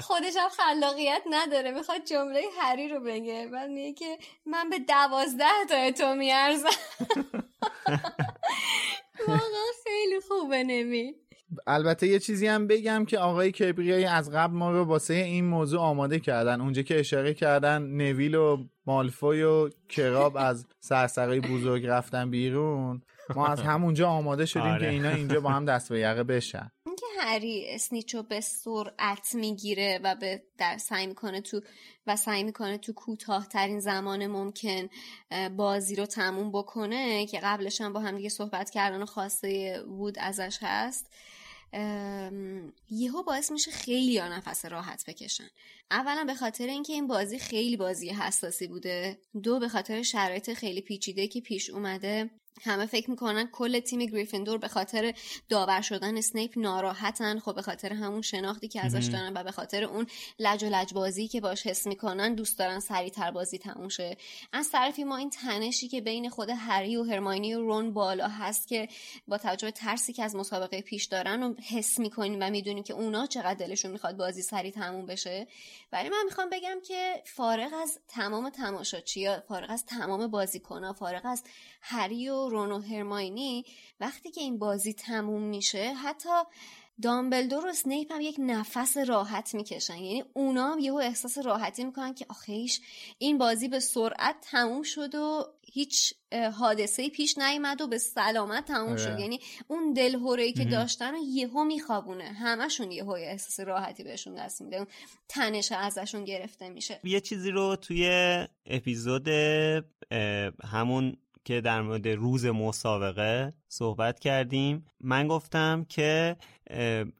C: خودش هم خلاقیت نداره می‌خواد جمله هری رو بگه. بعد میگه که من به دوازده تا تو میارزم. [LAUGHS] واقعا خیلی خوبه نمی
E: البته یه چیزی هم بگم که آقای کبریایی از قبل ما رو واسه این موضوع آماده کردن. اونجا که اشاره کردن نویل و مالفوی و کراب از سرسرای بزرگ رفتن بیرون ما از همونجا آماده شدیم
B: آره.
E: که اینا اینجا با هم دست به یقه بشن.
C: اینکه هری اسنیچو به سرعت می‌گیره و به در سعی می‌کنه تو و سعی می‌کنه تو کوتاهترین زمان ممکن بازی رو تموم بکنه که قبلش هم با هم دیگه صحبت کردن و خواسته وود ازش هست. یهو باعث میشه خیلی یا نفس راحت بکشن. اولا به خاطر اینکه این بازی خیلی بازی حساسی بوده. دو به خاطر شرایط خیلی پیچیده که پیش اومده. همه فکر می‌کنن کل تیم گریفندور به خاطر داور شدن اسنیپ ناراحتن. خب به خاطر همون شناختی که ازش دارن و به خاطر اون لج و لج بازی که باش حس می‌کنن دوست دارن سریعتر بازی تموم شه. از طرفی ما این تنشی که بین خود هری و هرماینی و رون بالا هست که با توجه به ترسی که از مسابقه پیش دارن و حس می‌کنیم و می‌دونیم که اونا چقدر دلشون می‌خواد بازی سریع تموم بشه. ولی من می‌خوام بگم که فارغ از تمام تماشاچیا فارغ از تمام بازیکنها فارغ از هری و رون و هرماینی وقتی که این بازی تموم میشه حتی دامبلدور و سنیپ هم یک نفس راحت می‌کشن. یعنی اونا هم یهو احساس راحتی می‌کنن که آخیش این بازی به سرعت تموم شد و هیچ حادثه پیش نیامد و به سلامت تموم شد. یعنی اون دلهوره که داشتن رو یهو میخوابونه. همشون یهو احساس راحتی بهشون دست میده. تنش ازشون گرفته میشه.
B: یه چیزی رو توی اپیزود همون که در مورد روز مسابقه صحبت کردیم. من گفتم که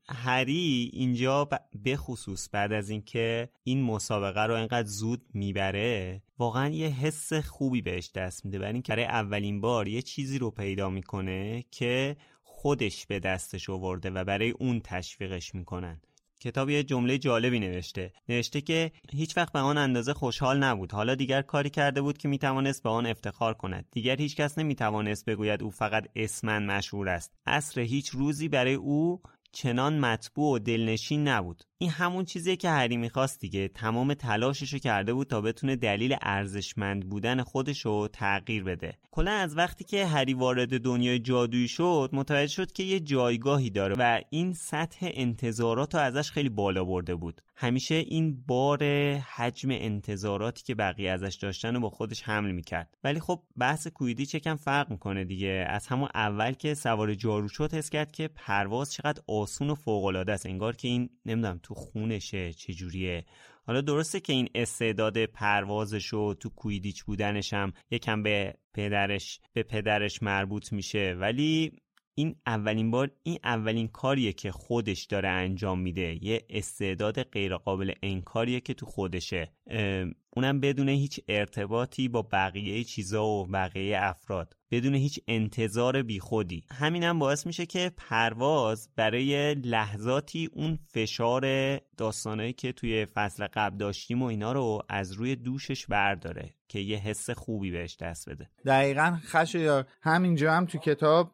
B: هری اینجا به خصوص بعد از اینکه این مسابقه رو انقدر زود می‌بره واقعا یه حس خوبی بهش دست میده. برای اینکه اولین بار یه چیزی رو پیدا می‌کنه که خودش به دستش آورده و برای اون تشویقش می‌کنن. کتاب یه جمله جالبی نوشته. نوشته که هیچ وقت به آن اندازه خوشحال نبود. حالا دیگر کاری کرده بود که می‌توانست به آن افتخار کند. دیگر هیچ کس نمی‌توانست بگوید او فقط اسمن مشهور است. اصر هیچ روزی برای او چنان مطبوع و دلنشین نبود. این همون چیزیه که هری می‌خواست دیگه. تمام تلاششو کرده بود تا بتونه دلیل ارزشمند بودن خودشو تغییر بده. کلا از وقتی که هری وارد دنیای جادویی شد متوجه شد که یه جایگاهی داره و این سطح انتظارات رو ازش خیلی بالا برده بود. همیشه این بار حجم انتظاراتی که بقیه ازش داشتن و با خودش حمل می‌کرد. ولی خب بحث کویدی چکم فرق می‌کنه دیگه. از همون اول که سوار جارو شد حس کرد که پرواز چقدر آسون و فوق العاده است. انگار که این نمی‌دونم تو خونشه چجوریه؟ حالا درسته که این استعداد پروازش و تو کویدیچ بودنش هم یکم به پدرش به پدرش مربوط میشه ولی این اولین بار این اولین کاریه که خودش داره انجام میده. یه استعداد غیرقابل انکاریه که تو خودشه. اونم بدون هیچ ارتباطی با بقیه چیزا و بقیه افراد بدون هیچ انتظار بیخودی. همینم باعث میشه که پرواز برای لحظاتی اون فشار داستانهایی که توی فصل قبل داشتیم و اینا رو از روی دوشش برداره که یه حس خوبی بهش دست بده.
E: دقیقا خشایار همینجا هم تو کتاب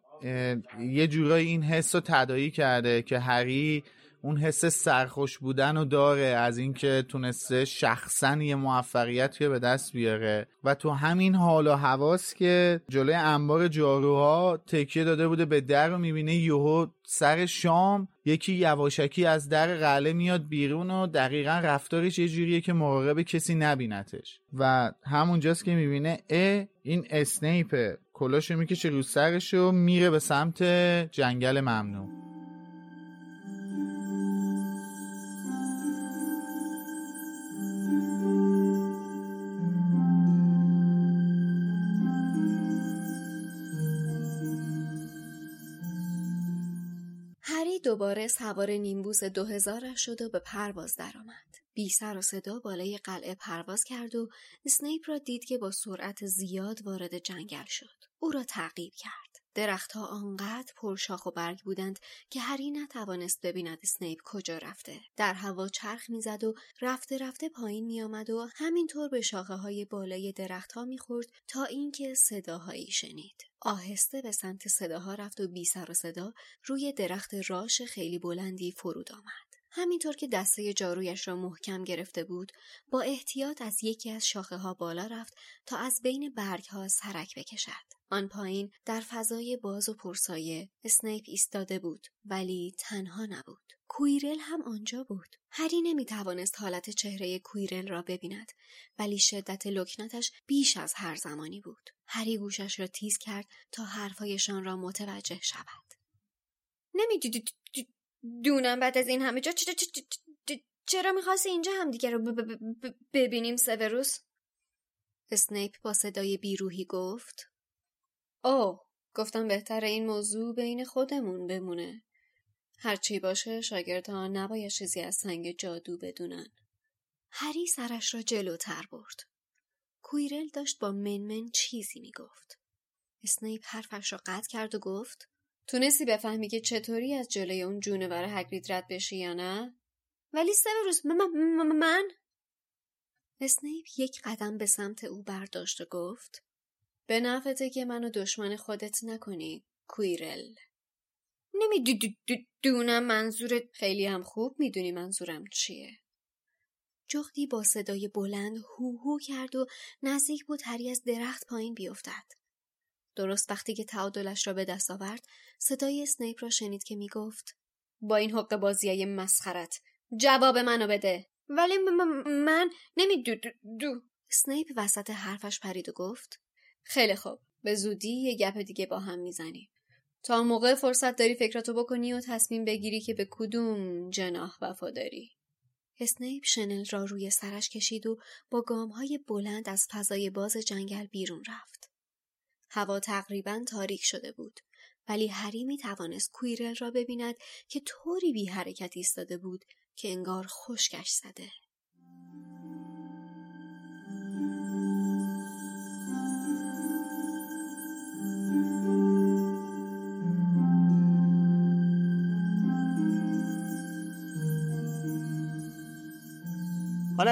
E: یه جورایی این حس رو تدایی کرده که هری اون حس سرخوش بودن رو داره از اینکه تونسته شخصا یه موفقیت به دست بیاره. و تو همین حال و حواس که جلوی انبار جاروها تکیه داده بوده به در رو می‌بینه یهو سر شام یکی یواشکی از در قله میاد بیرون و دقیقا رفتارش یه جوریه که مراقب کسی نبینتش. و همونجاست که می‌بینه ا این اسنیپه. کلاشو می‌کشه رو سرش میره به سمت جنگل ممنوع.
C: دوباره سوار نیمبوس دو هزارش شد و به پرواز درآمد. بی سر و صدا بالای قلعه پرواز کرد و اسنیپ را دید که با سرعت زیاد وارد جنگل شد. او را تعقیب کرد. درختها آنقدر پرشاخ و برگ بودند که هری نتوانست ببیند اسنیپ کجا رفته. در هوا چرخ می‌زد و رفته رفته پایین میآمد و همینطور به شاخه های بالای درختها می‌خورد تا اینکه صداهایی شنید. آهسته به سمت صداها رفت و بی سر و صدا روی درخت راش خیلی بلندی فرود آمد. همینطور که دسته جارویش را محکم گرفته بود با احتیاط از یکی از شاخه ها بالا رفت تا از بین برگ ها سرک بکشد. آن پایین در فضای باز و پرسایه اسنیپ ایستاده بود ولی تنها نبود. کویرل هم آنجا بود. هری نمی توانست حالت چهره کویرل را ببیند ولی شدت لکنتش بیش از هر زمانی بود. هری گوشش را تیز کرد تا حرفایشان را متوجه شود. نمی دونم بعد از این همه جا چرا می‌خواستی اینجا هم دیگه رو ببینیم سوروس؟ اسنیپ با صدای بیروهی گفت اوه گفتم بهتر این موضوع بین خودمون بمونه هرچی باشه شاگردان نباید چیزی از سنگ جادو بدونن. هری سرش را جلوتر برد. کویرل داشت با منمن چیزی می‌گفت. اسنیپ حرفش را قطع کرد و گفت تونستی بفهمی که چطوری از جلوی اون جونور هگرید رد بشی یا نه؟ ولی سوروس من اسنیپ یک قدم به سمت او برداشت و گفت به نفته که منو دشمن خودت نکنی کویرل. نمی‌دونم منظورت خیلی هم خوب می‌دونی منظورم چیه. جغدی با صدای بلند هو هو کرد و نزدیک بود هری از درخت پایین بیفتد. درست وقتی که تعادلش را به دست آورد صدای اسنیپ را شنید که می‌گفت با این حقه بازیای مسخرت جواب منو بده. ولی من نمیدو دو. اسنیپ وسط حرفش پرید و گفت خیلی خوب به زودی یه گپ دیگه با هم می‌زنیم تا موقع فرصت داری فکراتو بکنی و تصمیم بگیری که به کدوم جناح وفاداری اسنیپ شنل را روی سرش کشید و با های بلند از فضای باز جنگل بیرون رفت. هوا تقریبا تاریک شده بود ولی هری می توانست کویرل را ببیند که طوری بی حرکت ایستاده بود که انگار خشکش زده.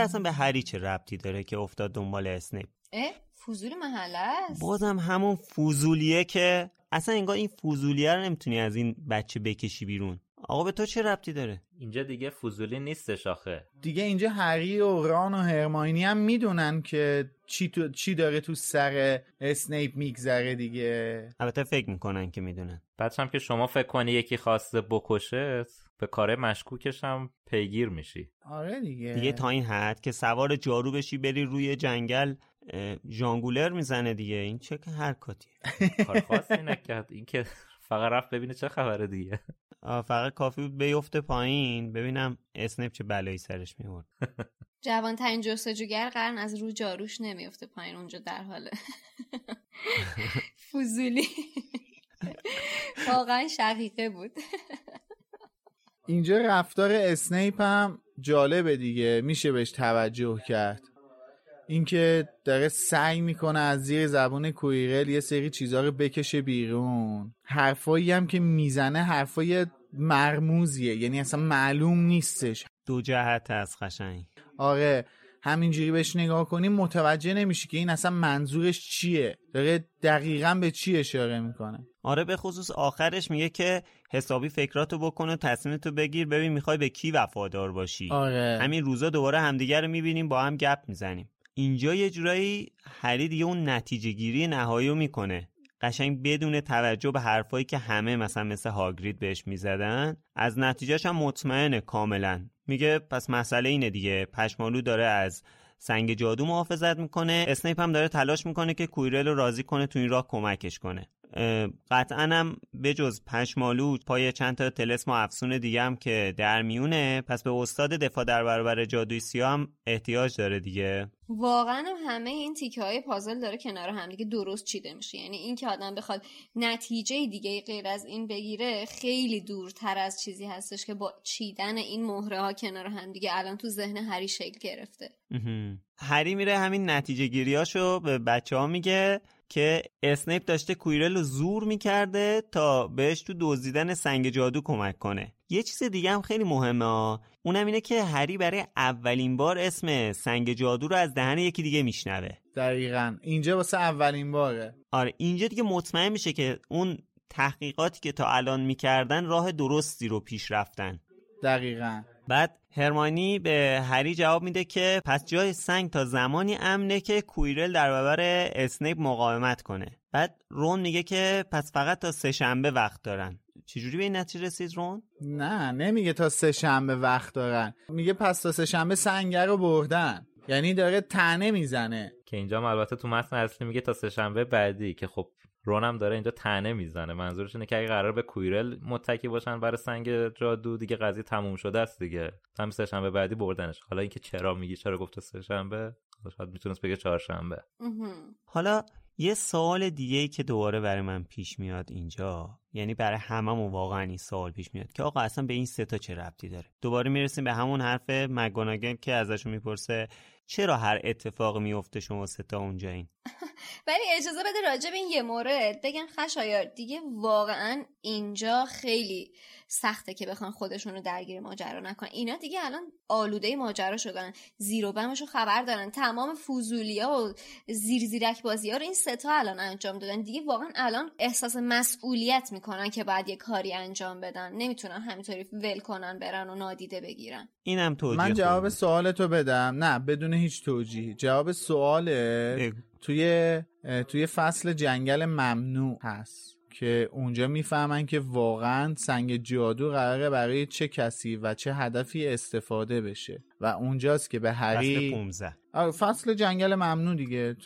B: حالا اصلا به هری چه ربطی داره که افتاد دنبال اسنیپ؟
C: اه فوزول محله است.
B: بازم همون فوزولیه که اصلا انگار این فوزولیه رو نمی‌تونی از این بچه بکشی بیرون. آقا به تو چه ربطی داره؟
D: اینجا دیگه فوزولی نیستش آخه.
E: دیگه اینجا هری و ران و هرماینی هم می‌دونن که چی, تو... چی داره تو سر اسنیپ میگذره دیگه.
B: البته فکر می‌کنن که می‌دونن.
D: بعدش هم که شما فکر کنی یکی خواسته بکشه به کار مشکوکش هم پیگیر میشی.
E: آره دیگه.
B: دیگه تا این حد که سوار جارو بشی بری روی جنگل ژانگولر می‌زنه دیگه. این چه که حرکاتیه.
D: کار خاصی نکرد. این که فقط رفت ببینه چه خبره دیگه.
B: فقط کافی بود بیفته پایین. ببینم اسنپ چه بلایی سرش میورد [LAUGHS]
C: جوان ترین جستجوگر قرن از رو جاروش نمیفته پایین اونجا در حال. [LAUGHS] فوزولی واقعا شقیقه بود.
E: اینجا رفتار اسنیپ هم جالبه دیگه. میشه بهش توجه کرد. اینکه داره سعی می‌کنه از زیر زبون کویرل یه سری چیزها رو بکشه بیرون. حرفایی هم که می‌زنه حرفای مرموزیه. یعنی اصلا معلوم نیستش.
B: دو جهت از قشنگ.
E: آره همینجوری بهش نگاه کنیم متوجه نمیشه که این اصلا منظورش چیه. داره دقیقا به چی اشاره می‌کنه.
B: آره به خصوص آخرش میگه که حسابی فکراتو بکن و تصمیمتو بگیر ببین می‌خوای به کی وفادار باشی.
E: آره.
B: همین روزا دوباره همدیگه رو می‌بینیم با هم گپ می‌زنیم. اینجا یه جورایی هری دیگه اون نتیجه گیری نهایی رو می‌کنه. قشنگ بدون توجه به حرفایی که همه مثلا مثل هاگرید بهش می‌زدن از نتیجهش هم مطمئنه کاملا. میگه پس مسئله اینه دیگه پشمالو داره از سنگ جادو محافظت می‌کنه اسنیپ هم داره تلاش می‌کنه که کویرل رو راضی کنه تو این راه کمکش کنه. قطعا هم به جز پشمالو پای چند تا تلسم و افسون دیگه هم که در میونه پس به استاد دفاع در برابر جادوی سیاه هم احتیاج داره دیگه.
C: واقعا همه این تیکه های پازل داره کنار هم دیگه درست چیده میشه. یعنی این که آدم بخواد نتیجه دیگه غیر از این بگیره خیلی دورتر از چیزی هستش که با چیدن این مهره ها کنار هم دیگه الان تو ذهن هری شکل گرفته.
B: هری میره همین نتیجه گیریاشو به بچه ها میگه. که اسنیپ داشته کویرل رو زور می‌کرده تا بهش تو دزدیدن سنگ جادو کمک کنه. یه چیز دیگه هم خیلی مهمه اونم اینه که هری برای اولین بار اسم سنگ جادو رو از دهن یکی دیگه میشنوه.
E: دقیقا. اینجا واسه اولین باره.
B: آره اینجا دیگه مطمئن میشه که اون تحقیقاتی که تا الان می‌کردن راه درستی رو پیش رفتن.
E: دقیقا.
B: بعد هرمانی به هری جواب میده که پس جای سنگ تا زمانی امنه که کویرل در برابر اسنیپ مقاومت کنه. بعد رون میگه که پس فقط تا سه شنبه وقت دارن. چجوری به این نتیجه رسید رون؟
E: نه نمیگه تا سه شنبه وقت دارن. میگه پس تا سه شنبه سنگه رو بردن. یعنی داره تنه می‌زنه.
D: که اینجا البته تو متن اصلی میگه تا سه شنبه بعدی که خب رونم داره اینجا تنه می‌زنه. منظورش اینه که اگه قرار به کویرل متکی باشن برای سنگ جادو دیگه قضیه تموم شده است دیگه. همین سه شنبه بعدی بردنش. حالا اینکه چرا میگی؟ چرا گفته سه شنبه شاید می‌تونست بگه چهارشنبه.
B: حالا یه سوال دیگه ای که دوباره برای من پیش میاد اینجا. یعنی برای هممون واقعا این سوال پیش میاد که آقا اصلا به این سه تا چه ربطی داره؟ دوباره می‌رسیم به همون حرف مگوناگل که ازشون می‌پرسه چرا هر اتفاق میفته شما ستا اونجا این [LAUGHS]
C: ولی اجازه بده راجع به این یه مورد بگن خشایار. دیگه واقعا اینجا خیلی سخته که بخوان خودشون رو درگیر ماجرا نکنن. اینا دیگه الان آلوده ماجرا شدن زیر و بمشو خبر دارن. تمام فوزولیا و زیر زیرک بازی ها رو این ستا الان انجام دادن. دیگه واقعا الان احساس مسئولیت می‌کنن که بعد یه کاری انجام بدن. نمی‌تونن همینطوری ول کنن برن و نادیده بگیرن.
B: اینم توجیه
E: من جواب سوالتو بدم. نه بدون هیچ توجیه جواب سواله؟ توی توی فصل جنگل ممنوع هست که اونجا می‌فهمن که واقعا سنگ جادو قراره برای چه کسی و چه هدفی استفاده بشه. و اونجاست که به هری
B: فصل 15
E: فصل جنگل ممنوع دیگه.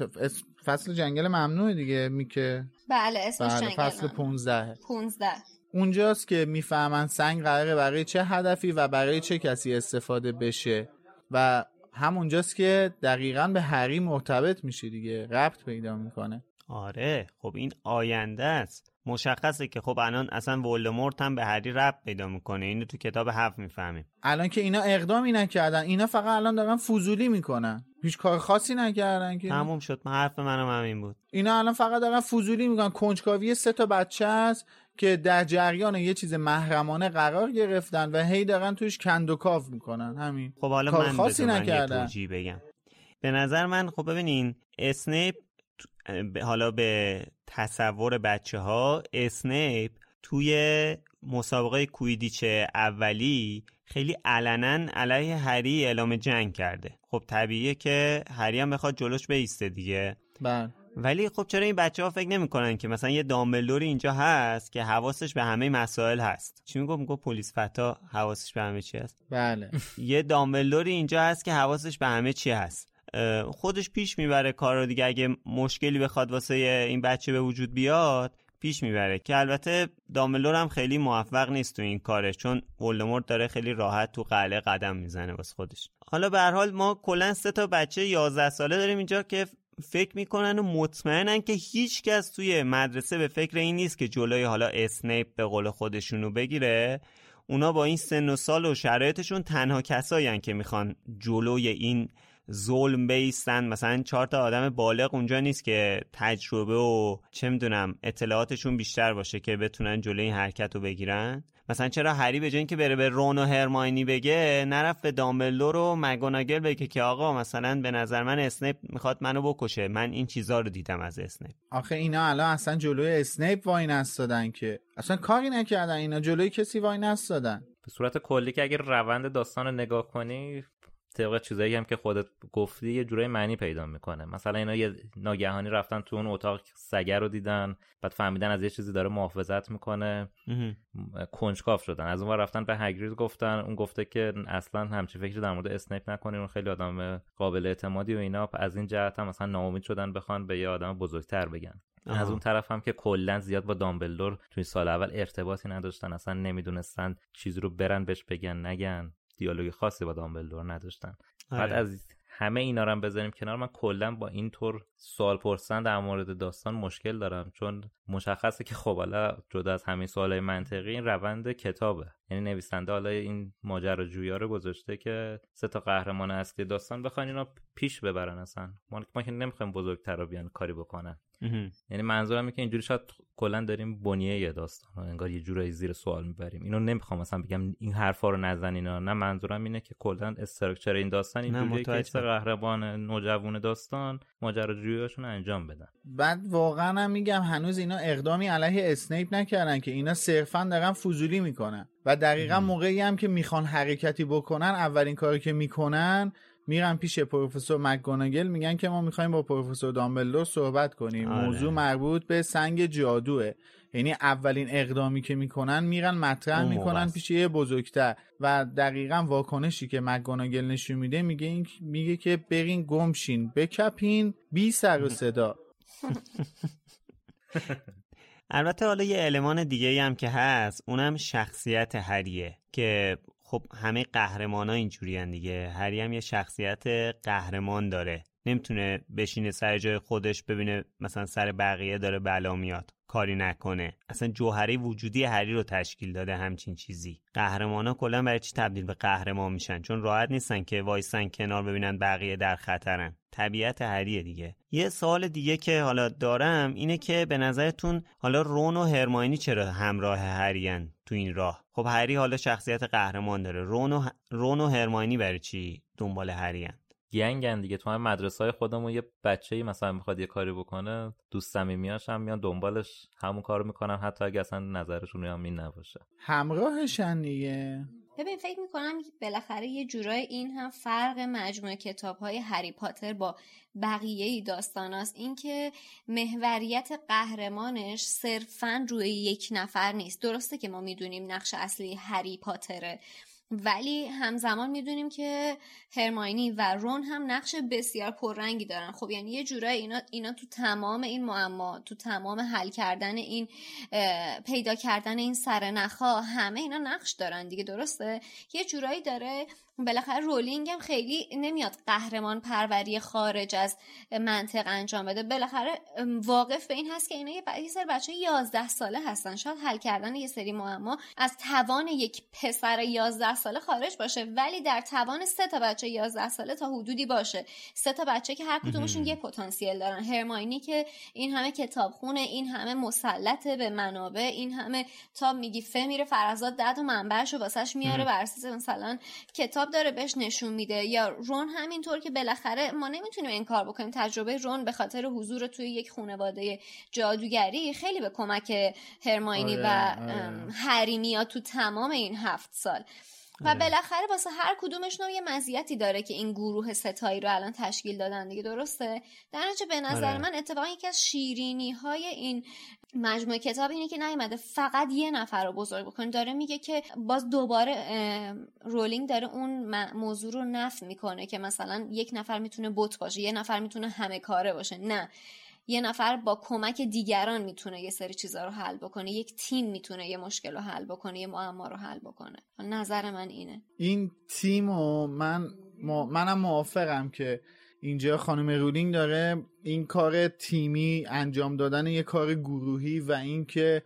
E: فصل جنگل ممنوع دیگه می که
C: بله اسمش
E: بله
C: جنگل
E: فصل
C: ممنوع.
E: 15
C: 15
E: اونجاست که می‌فهمن سنگ قراره برای چه هدفی و برای چه کسی استفاده بشه. و همونجاست که دقیقا به هری مرتبط میشه دیگه. ربط پیدا می‌کنه.
B: آره. خب این آینده است. مشخصه که خب الان اصلا ولدمورت هم به هری ربط پیدا می‌کنه. اینو تو کتاب هفت می‌فهمیم.
E: الان که اینا اقدامی نکردن اینا فقط الان دارن فضولی می‌کنن. هیچ کار خاصی نکردن که.
B: تموم شد. من حرف منم همین بود.
E: اینا الان فقط دارن فضولی می‌کنن. کنجکاوی سه تا بچه است. که در جریان یه چیز محرمانه قرار گرفتن و هی دارن توش کند و کاف می‌کنن. همین.
B: خب حالا
E: کار
B: من
E: خاصی
B: یه
E: نکردن.
B: توجیه بگم. به نظر من خب ببینین اسنیپ حالا به تصور بچه ها اسنیپ توی مسابقه کویدیچ اولی خیلی علنا علیه هری اعلام جنگ کرده. خب طبیعیه که هری هم بخواد جلوش بیسته دیگه.
E: بله.
B: ولی خب چرا این بچه ها فکر نمی‌کنن که مثلا یه دامبلدوری اینجا هست که حواسش به همه مسائل هست؟ چی می‌گفت؟ می‌گفت پلیس فتا حواسش به همه چی هست.
E: بله. [LAUGHS]
B: یه دامبلدوری اینجا هست که حواسش به همه چی هست. خودش پیش می‌بره کار رو دیگه. اگه مشکلی بخواد واسه این بچه به وجود بیاد پیش می‌بره. که البته دامبلدور هم خیلی موفق نیست تو این کارش چون ولدمورت داره خیلی راحت تو قلعه قدم می‌زنه واسه خودش. حالا به هر حال ما کلا سه تا بچه 11 ساله داریم اینجا که فکر می‌کنن و مطمئنن که هیچ کس توی مدرسه به فکر این نیست که جلوی حالا اسنیپ به قول خودشونو بگیره. اونا با این سن و سال و شرایطشون تنها کسایی که می‌خوان جلوی این ظلم بایستن. مثلا چهار تا آدم بالغ اونجا نیست که تجربه و چه می‌دونم اطلاعاتشون بیشتر باشه که بتونن جلوی این حرکت رو بگیرن. مثلا چرا هری به جای اینکه بره به رون و هرماینی بگه نرفت به دامبلدور و مگوناگل بگه که آقا مثلا به نظر من اسنیپ می‌خواد منو بکشه. من این چیزا رو دیدم از اسنیپ.
E: آخه اینا الان اصلا جلوی اسنیپ وای نستادن که. اصلا کاری نکردن اینا. جلوی کسی وای نستادن.
D: به صورت کلی که اگر روند داستان رو نگاه کنی طبق چیزایی هم که خودت گفتی یه جورای معنی پیدا می‌کنه. مثلا اینا یه ناگهانی رفتن تو اون اتاق سگه رو دیدن بعد فهمیدن از یه چیزی داره محافظت می‌کنه. کنجکاف شدن. از اون رفتن به هگرید گفتن. اون گفته که اصلا همچی فکری در مورد اسنیپ نکنین. اون خیلی آدم قابل اعتمادی و اینا. از این جهت هم مثلا ناامید شدن بخوان به یه آدم بزرگتر بگن.
B: آها.
D: از اون طرف هم که کلا زیاد با دامبلدور توی سال اول ارتباطی نداشتن. اصلا نمی‌دونستن چیزی رو برن بهش بگن نگن. دیالوگ خاصی با دامبلدور نداشتن بعد
B: آره.
D: از همه اینا رو هم بذاریم کنار من کلا با این طور سوال پرسن در مورد داستان مشکل دارم چون مشخصه که خب حالا جدا از همین سوالای منطقی این روند کتابه یعنی نویسنده حالا این ماجراجویی رو گذاشته که سه تا قهرمان اصلی داستان بخوان اینا پیش ببرن اصلا ما که نمی‌خوایم بزرگتر رو بیان کاری بکنن. یعنی منظورم اینه که اینجوری شاید کلا داریم بنیه یه داستان انگار یه جورایی زیر سوال می‌بریم. اینو نمی‌خوام مثلا بگم این حرفا رو نزنین نه منظورم اینه که کلا استراکچر این داستان اینجوریه که. سه قهرمان نوجوان داستان ماجراجوییاشون انجام بدن.
E: بعد واقعا هم میگم هنوز اینا اقدامی علیه اسنیپ نکردن که اینا صرفا دارن فضولی می‌کنن. و دقیقا موقعی هم که می‌خوان حرکتی بکنن اولین کاری که می‌کنن میرن پیش پروفسور مکگوناگل میگن که ما می‌خوایم با پروفسور دامبلدور صحبت کنیم
B: آره.
E: موضوع مربوط به سنگ جادوه یعنی اولین اقدامی که می‌کنن میرن مطرح می‌کنن. پیش یه بزرگتر و دقیقا واکنشی که مکگوناگل نشون میده میگه این میگه که برین گمشین بکپین بی سر و صدا [LAUGHS]
B: البته حالا یه المان دیگه هم که هست اونم شخصیت هریه که خب همه قهرمان ها اینجوری دیگه. هری هم یه شخصیت قهرمان داره. نمی‌تونه بشینه سر جای خودش ببینه مثلا سر بقیه داره بلا میاد. کاری نکنه. اصلا جوهره وجودی هری رو تشکیل داده همچین چیزی. قهرمانا کلا برای چی تبدیل به قهرمان میشن؟ چون راحت نیستن که وایسن کنار ببینن بقیه در خطرن. طبیعت هریه دیگه. یه سوال دیگه که حالا دارم اینه که به نظرتون حالا رون و هرماینی چرا همراه هریان تو این راه؟ خب هری حالا شخصیت قهرمان داره. رون و, رون و هرماینی برای چی دنبال هریان؟
D: گنگن دیگه. تو هم مدرسه های خودمون یه بچه مثلا می‌خواد یه کاری بکنه دوست صمیمیاش هم میان دنبالش همون کارو می‌کنن حتی اگه اصلا نظرشون هم این نباشه.
E: همراهشن دیگه.
C: ببین فکر می‌کنم بالاخره یه جورای این هم فرق مجموعه کتاب های هری پاتر با بقیه داستان است اینکه محوریت قهرمانش صرفا روی یک نفر نیست. درسته که ما می‌دونیم نقش اصلی هری پاتره. ولی همزمان می‌دونیم که هرماینی و رون هم نقش بسیار پررنگی دارن. خب یعنی یه جورایی اینا, اینا تو تمام این معما تو تمام حل کردن این پیدا کردن این سرنخها همه اینا نقش دارن دیگه درسته؟ یه جورایی داره بالاخره رولینگ هم خیلی نمیاد قهرمان پروری خارج از منطق انجام بده. بالاخره واقف به این هست که اینا یه سری بچه 11 ساله هستن. شاید حل کردن یه سری معما از توان یک پسر 11 ساله خارج باشه ولی در توان سه تا بچه 11 ساله تا حدودی باشه. سه تا بچه که هر کدومشون یه پتانسیل دارن. هرماینی که این همه کتابخونه این همه مسلط به منابع این همه تا میگی فه میره فرزاد دد و منبعش و واسش میاره بر مثلا کتاب داره بهش نشون میده. یا رون همینطور که بالاخره ما نمی‌تونیم این کار بکنیم. تجربه رون به خاطر حضور توی یک خانواده جادوگری خیلی به کمک هرماینی و آره. هری میاد تو تمام این هفت سال. و آره. بالاخره واسه هر کدومشون یه مزیتی داره که این گروه ستایی رو الان تشکیل دادن دیگه درسته در نتیجه به نظر آره. من اتفاقا یکی از شیرینی های این مجموعه کتاب اینه که نیومده فقط یه نفر رو بزرگ بکنه داره میگه که باز دوباره رولینگ داره اون موضوع رو نفی می‌کنه که مثلا یک نفر می‌تونه بوت باشه یه نفر می‌تونه همه کاره باشه نه یه نفر با کمک دیگران می‌تونه یه سری چیزا رو حل بکنه یک تیم می‌تونه یه مشکل رو حل بکنه یه معما رو حل بکنه. نظر من اینه.
E: این تیم و من منم موافقم که اینجا خانم رولینگ داره این کار تیمی انجام دادن یه کار گروهی و اینکه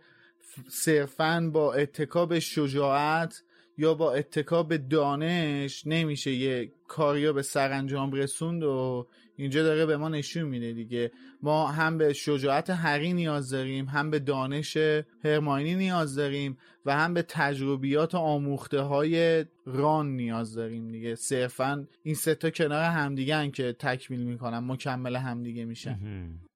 E: صرفا با اتکاب شجاعت یا با اتکاب دانش نمیشه یه کاری به سرانجام رسوند و اینجا داره به ما نشون میده دیگه. ما هم به شجاعت هری نیاز داریم هم به دانش هرماینی نیاز داریم و هم به تجربیات آموخته های ران نیاز داریم دیگه. صرفا این سه تا کنار همدیگه که تکمیل می‌کنن مکمل همدیگه میشن.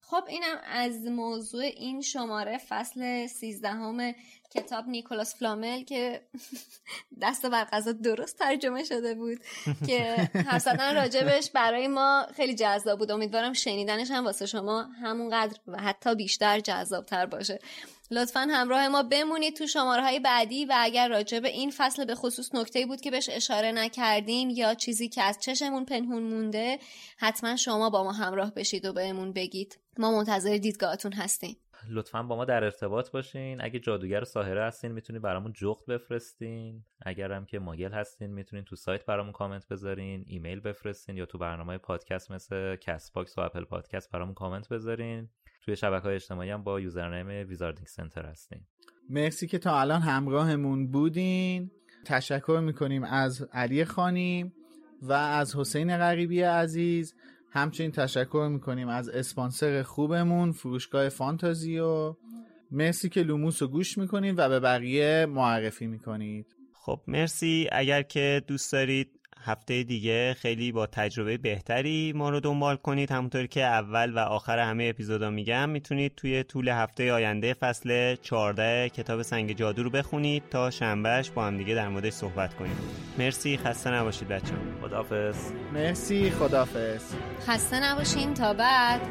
C: خب اینم از موضوع این شماره فصل سیزدهم کتاب نیکولاس فلامل که [LAUGHS] دست بر غذا درست ترجمه شده بود که حرف راجبش برای ما خیلی جذاب بود. امیدوارم شنیدنش هم واسه شما همونقدر و حتی بیشتر جذابتر باشه. لطفا همراه ما بمونید تو شماره های بعدی و اگر راجع به این فصل به خصوص نکته بود که بهش اشاره نکردیم یا چیزی که از چشمون پنهون مونده حتما شما با ما همراه بشید و بهمون بگید. ما منتظر دیدگاهتون هستیم.
D: لطفا با ما در ارتباط باشین. اگه جادوگر و ساحره هستین می‌تونید برامون جغد بفرستین. اگر هم که ماگل هستین می‌تونین تو سایت برامون کامنت بذارین. ایمیل بفرستین یا تو برنامه پادکست مثل Castbox و Apple Podcast برامون کامنت بذارین. توی شبکه های اجتماعی هم با username Wizarding Center هستیم
E: مرسی که تا الان همراهمون بودین. تشکر می‌کنیم از علی خانی و از حسین غریبی عزیز. همچنین تشکر می‌کنیم از اسپانسر خوبمون فروشگاه فانتازیو. مرسی که لوموس رو گوش می‌کنید و به بقیه معرفی می‌کنید.
B: خب مرسی. اگر که دوست دارید هفته دیگه خیلی با تجربه بهتری ما رو دنبال کنید. همونطور که اول و آخر همه اپیزودا میگم می‌تونید توی طول هفته آینده فصل 14 کتاب سنگ جادو رو بخونید تا شنبهش با هم دیگه در موردش صحبت کنیم. مرسی خسته نباشید بچه‌ها.
D: خدافظ
E: مرسی خدافظ
C: خسته نباشین تا بعد.